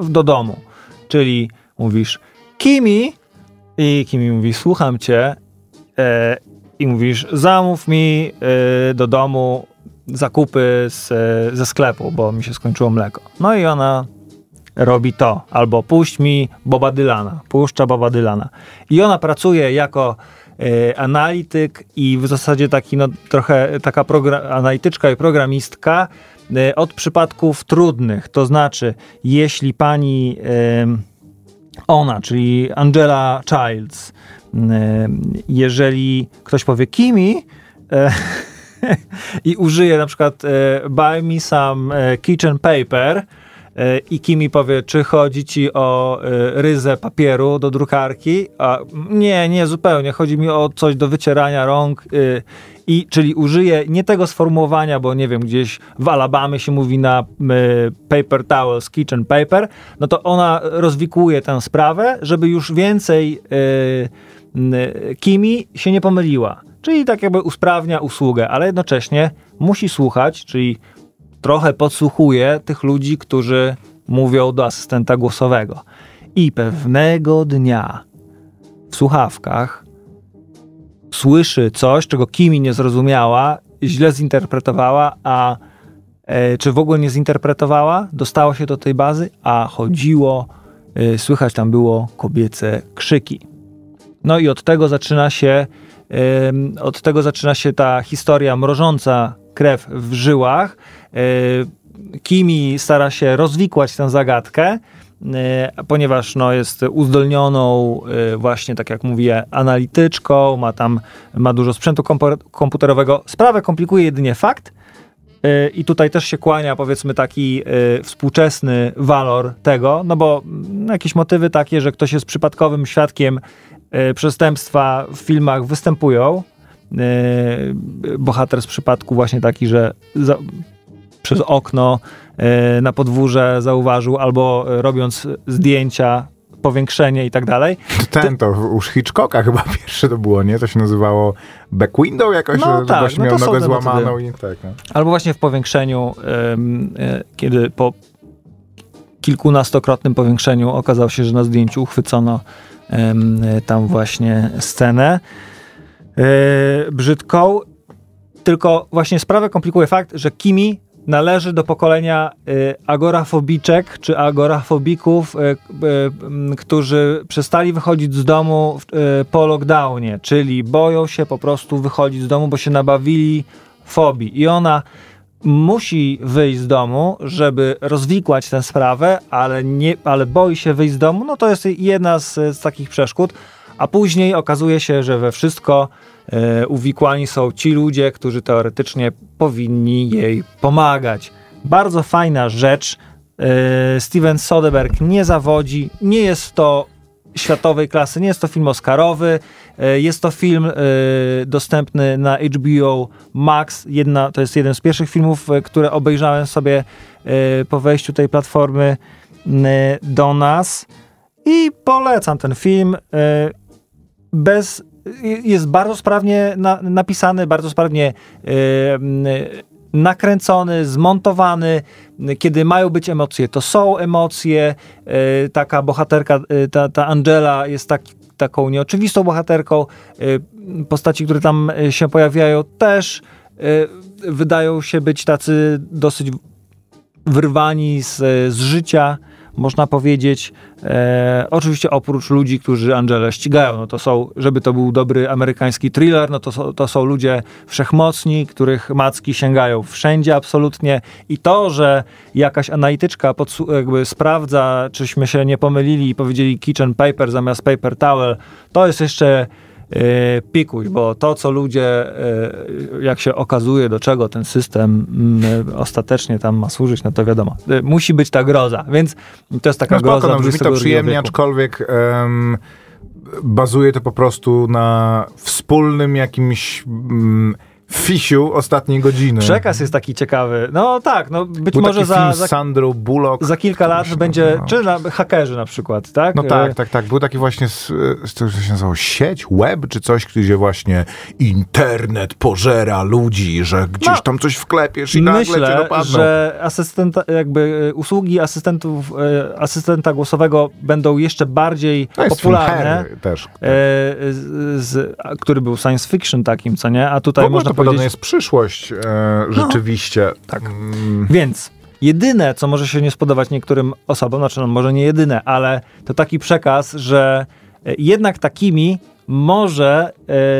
[SPEAKER 2] do domu. Czyli mówisz Kimi i Kimi mówi słucham cię e, i mówisz zamów mi e, do domu zakupy z, e, ze sklepu, bo mi się skończyło mleko. No i ona robi to. Albo puść mi Boba Dylana. Puszcza Boba Dylana. I ona pracuje jako e, analityk i w zasadzie taki, no, trochę taka analityczka i programistka e, od przypadków trudnych. To znaczy, jeśli pani em, ona, czyli Angela Childs, jeżeli ktoś powie Kimi e, i użyje na przykład e, buy me some e, kitchen paper e, i Kimi powie, czy chodzi ci o e, ryzę papieru do drukarki, a nie, nie, zupełnie, chodzi mi o coś do wycierania rąk e, i, czyli użyje nie tego sformułowania, bo nie wiem, gdzieś w Alabamie się mówi na e, paper towels, kitchen paper, no to ona rozwikłuje tę sprawę, żeby już więcej e, n- Kimi się nie pomyliła. Czyli tak jakby usprawnia usługę, ale jednocześnie musi słuchać, czyli trochę podsłuchuje tych ludzi, którzy mówią do asystenta głosowego. I pewnego dnia w słuchawkach słyszy coś, czego Kimi nie zrozumiała, źle zinterpretowała, a e, czy w ogóle nie zinterpretowała, dostało się do tej bazy, a chodziło, e, słychać tam było kobiece krzyki. No i od tego zaczyna się em, od tego zaczyna się ta historia mrożąca krew w żyłach. E, Kimi stara się rozwikłać tę zagadkę, e, ponieważ no, jest uzdolnioną e, właśnie, tak jak mówię, analityczką, ma tam ma dużo sprzętu komputerowego. Sprawę komplikuje jedynie fakt, i tutaj też się kłania, powiedzmy, taki e, współczesny walor tego, no bo mm, jakieś motywy takie, że ktoś jest przypadkowym świadkiem przestępstwa w filmach występują. E, bohater z przypadku właśnie taki, że za, przez okno e, na podwórze zauważył, albo e, robiąc zdjęcia, powiększenie i tak dalej.
[SPEAKER 3] Ten to u Hitchcocka chyba pierwsze to było, nie? To się nazywało back window jakoś,
[SPEAKER 2] No tak,
[SPEAKER 3] właśnie
[SPEAKER 2] no
[SPEAKER 3] miał nogę złamaną i tak. No.
[SPEAKER 2] Albo właśnie w powiększeniu, e, kiedy po kilkunastokrotnym powiększeniu okazało się, że na zdjęciu uchwycono e, tam właśnie scenę e, brzydką. Tylko właśnie sprawę komplikuje fakt, że Kimi należy do pokolenia e, agorafobiczek czy agorafobików, e, którzy przestali wychodzić z domu po lockdownie, czyli boją się po prostu wychodzić z domu, bo się nabawili fobii. I ona musi wyjść z domu, żeby rozwikłać tę sprawę, ale, nie, ale boi się wyjść z domu, no to jest jedna z, z takich przeszkód. A później okazuje się, że we wszystko e, uwikłani są ci ludzie, którzy teoretycznie powinni jej pomagać. Bardzo fajna rzecz, E, Steven Soderbergh nie zawodzi, nie jest to światowej klasy, nie jest to film oscarowy, e, jest to film e, dostępny na HBO Max, jedna, to jest jeden z pierwszych filmów, e, które obejrzałem sobie po wejściu tej platformy do nas i polecam ten film. Bez, jest bardzo sprawnie na, napisany, bardzo sprawnie nakręcony, zmontowany. Kiedy mają być emocje, to są emocje. E, Taka bohaterka, e, ta, ta Angela jest tak, taką nieoczywistą bohaterką. E, Postaci, które tam się pojawiają, też wydają się być tacy dosyć wyrwani z, z życia, można powiedzieć. E, oczywiście oprócz ludzi, którzy Angelę ścigają, no to są, żeby to był dobry amerykański thriller, no to, to są ludzie wszechmocni, których macki sięgają wszędzie absolutnie i to, że jakaś analityczka jakby sprawdza, czyśmy się nie pomylili i powiedzieli kitchen paper zamiast paper towel, to jest jeszcze pikuś, bo to, co ludzie, e, jak się okazuje, do czego ten system mm, e, ostatecznie tam ma służyć, no to wiadomo, e, musi być ta groza, więc to jest taka
[SPEAKER 3] No spoko,
[SPEAKER 2] groza
[SPEAKER 3] no, brzmi to przyjemnie,
[SPEAKER 2] wieku.
[SPEAKER 3] aczkolwiek em, bazuje to po prostu na wspólnym jakimś mm, fisiu ostatniej godziny.
[SPEAKER 2] Przekaz jest taki ciekawy. No tak, no być
[SPEAKER 3] Był
[SPEAKER 2] może za, za,
[SPEAKER 3] Sandrą Bullock.
[SPEAKER 2] za kilka lat będzie,
[SPEAKER 3] nazywał?
[SPEAKER 2] czy na, hakerzy na przykład, tak?
[SPEAKER 3] No
[SPEAKER 2] E,
[SPEAKER 3] tak, tak, tak. Był taki właśnie, z, z tego, się nazywało, sieć, web, czy coś, gdzie właśnie internet pożera ludzi, że gdzieś
[SPEAKER 2] No.
[SPEAKER 3] tam coś wklepiesz i nagle cię
[SPEAKER 2] Myślę,
[SPEAKER 3] dopadną.
[SPEAKER 2] że asystenta, jakby e, usługi asystentów, e, asystenta głosowego będą jeszcze bardziej
[SPEAKER 3] To jest
[SPEAKER 2] popularne.
[SPEAKER 3] Też.
[SPEAKER 2] E, z, z, który był science fiction takim, co nie? A tutaj można powiedzieć...
[SPEAKER 3] jest przyszłość, e, rzeczywiście.
[SPEAKER 2] tak.
[SPEAKER 3] Mm,
[SPEAKER 2] Więc jedyne, co może się nie spodobać niektórym osobom, znaczy no może nie jedyne, ale to taki przekaz, że e, jednak takimi może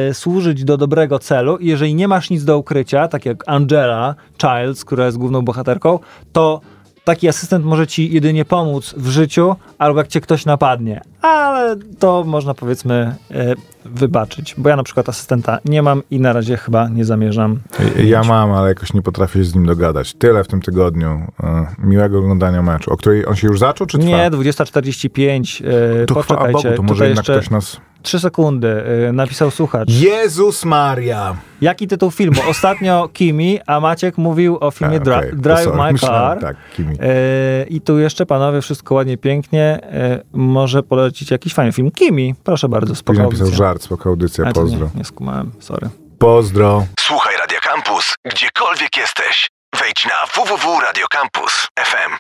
[SPEAKER 2] e, służyć do dobrego celu i jeżeli nie masz nic do ukrycia, tak jak Angela Childs, która jest główną bohaterką, to taki asystent może ci jedynie pomóc w życiu, albo jak cię ktoś napadnie. Ale to można powiedzmy e, wybaczyć, bo ja na przykład asystenta nie mam i na razie chyba nie zamierzam.
[SPEAKER 3] Ja mam, ale jakoś nie potrafię się z nim dogadać. Tyle w tym tygodniu. E, miłego oglądania meczu. O której on się już zaczął, czy trwa?
[SPEAKER 2] Nie, 20.45. e,
[SPEAKER 3] to chwała
[SPEAKER 2] poczekajcie,
[SPEAKER 3] Bogu, to może
[SPEAKER 2] tutaj
[SPEAKER 3] jednak
[SPEAKER 2] jeszcze
[SPEAKER 3] ktoś nas...
[SPEAKER 2] 3 sekundy. e, Napisał słuchacz.
[SPEAKER 3] Jezus Maria!
[SPEAKER 2] Jaki tytuł filmu? Ostatnio Kimi, a Maciek mówił o filmie
[SPEAKER 3] A, to
[SPEAKER 2] Drive
[SPEAKER 3] sorry.
[SPEAKER 2] My
[SPEAKER 3] Myślałem,
[SPEAKER 2] Car.
[SPEAKER 3] Tak, Kimi.
[SPEAKER 2] E, I tu jeszcze, panowie, wszystko ładnie, pięknie. E, może polecić jakiś fajny film. Kimi, proszę bardzo, spoko
[SPEAKER 3] Później napisał żart, spoko audycja,
[SPEAKER 2] A,
[SPEAKER 3] pozdro.
[SPEAKER 2] Nie, nie skumałem, sorry.
[SPEAKER 3] Pozdro.
[SPEAKER 1] Słuchaj Radio Campus, gdziekolwiek jesteś. Wejdź na www.radiocampus.fm.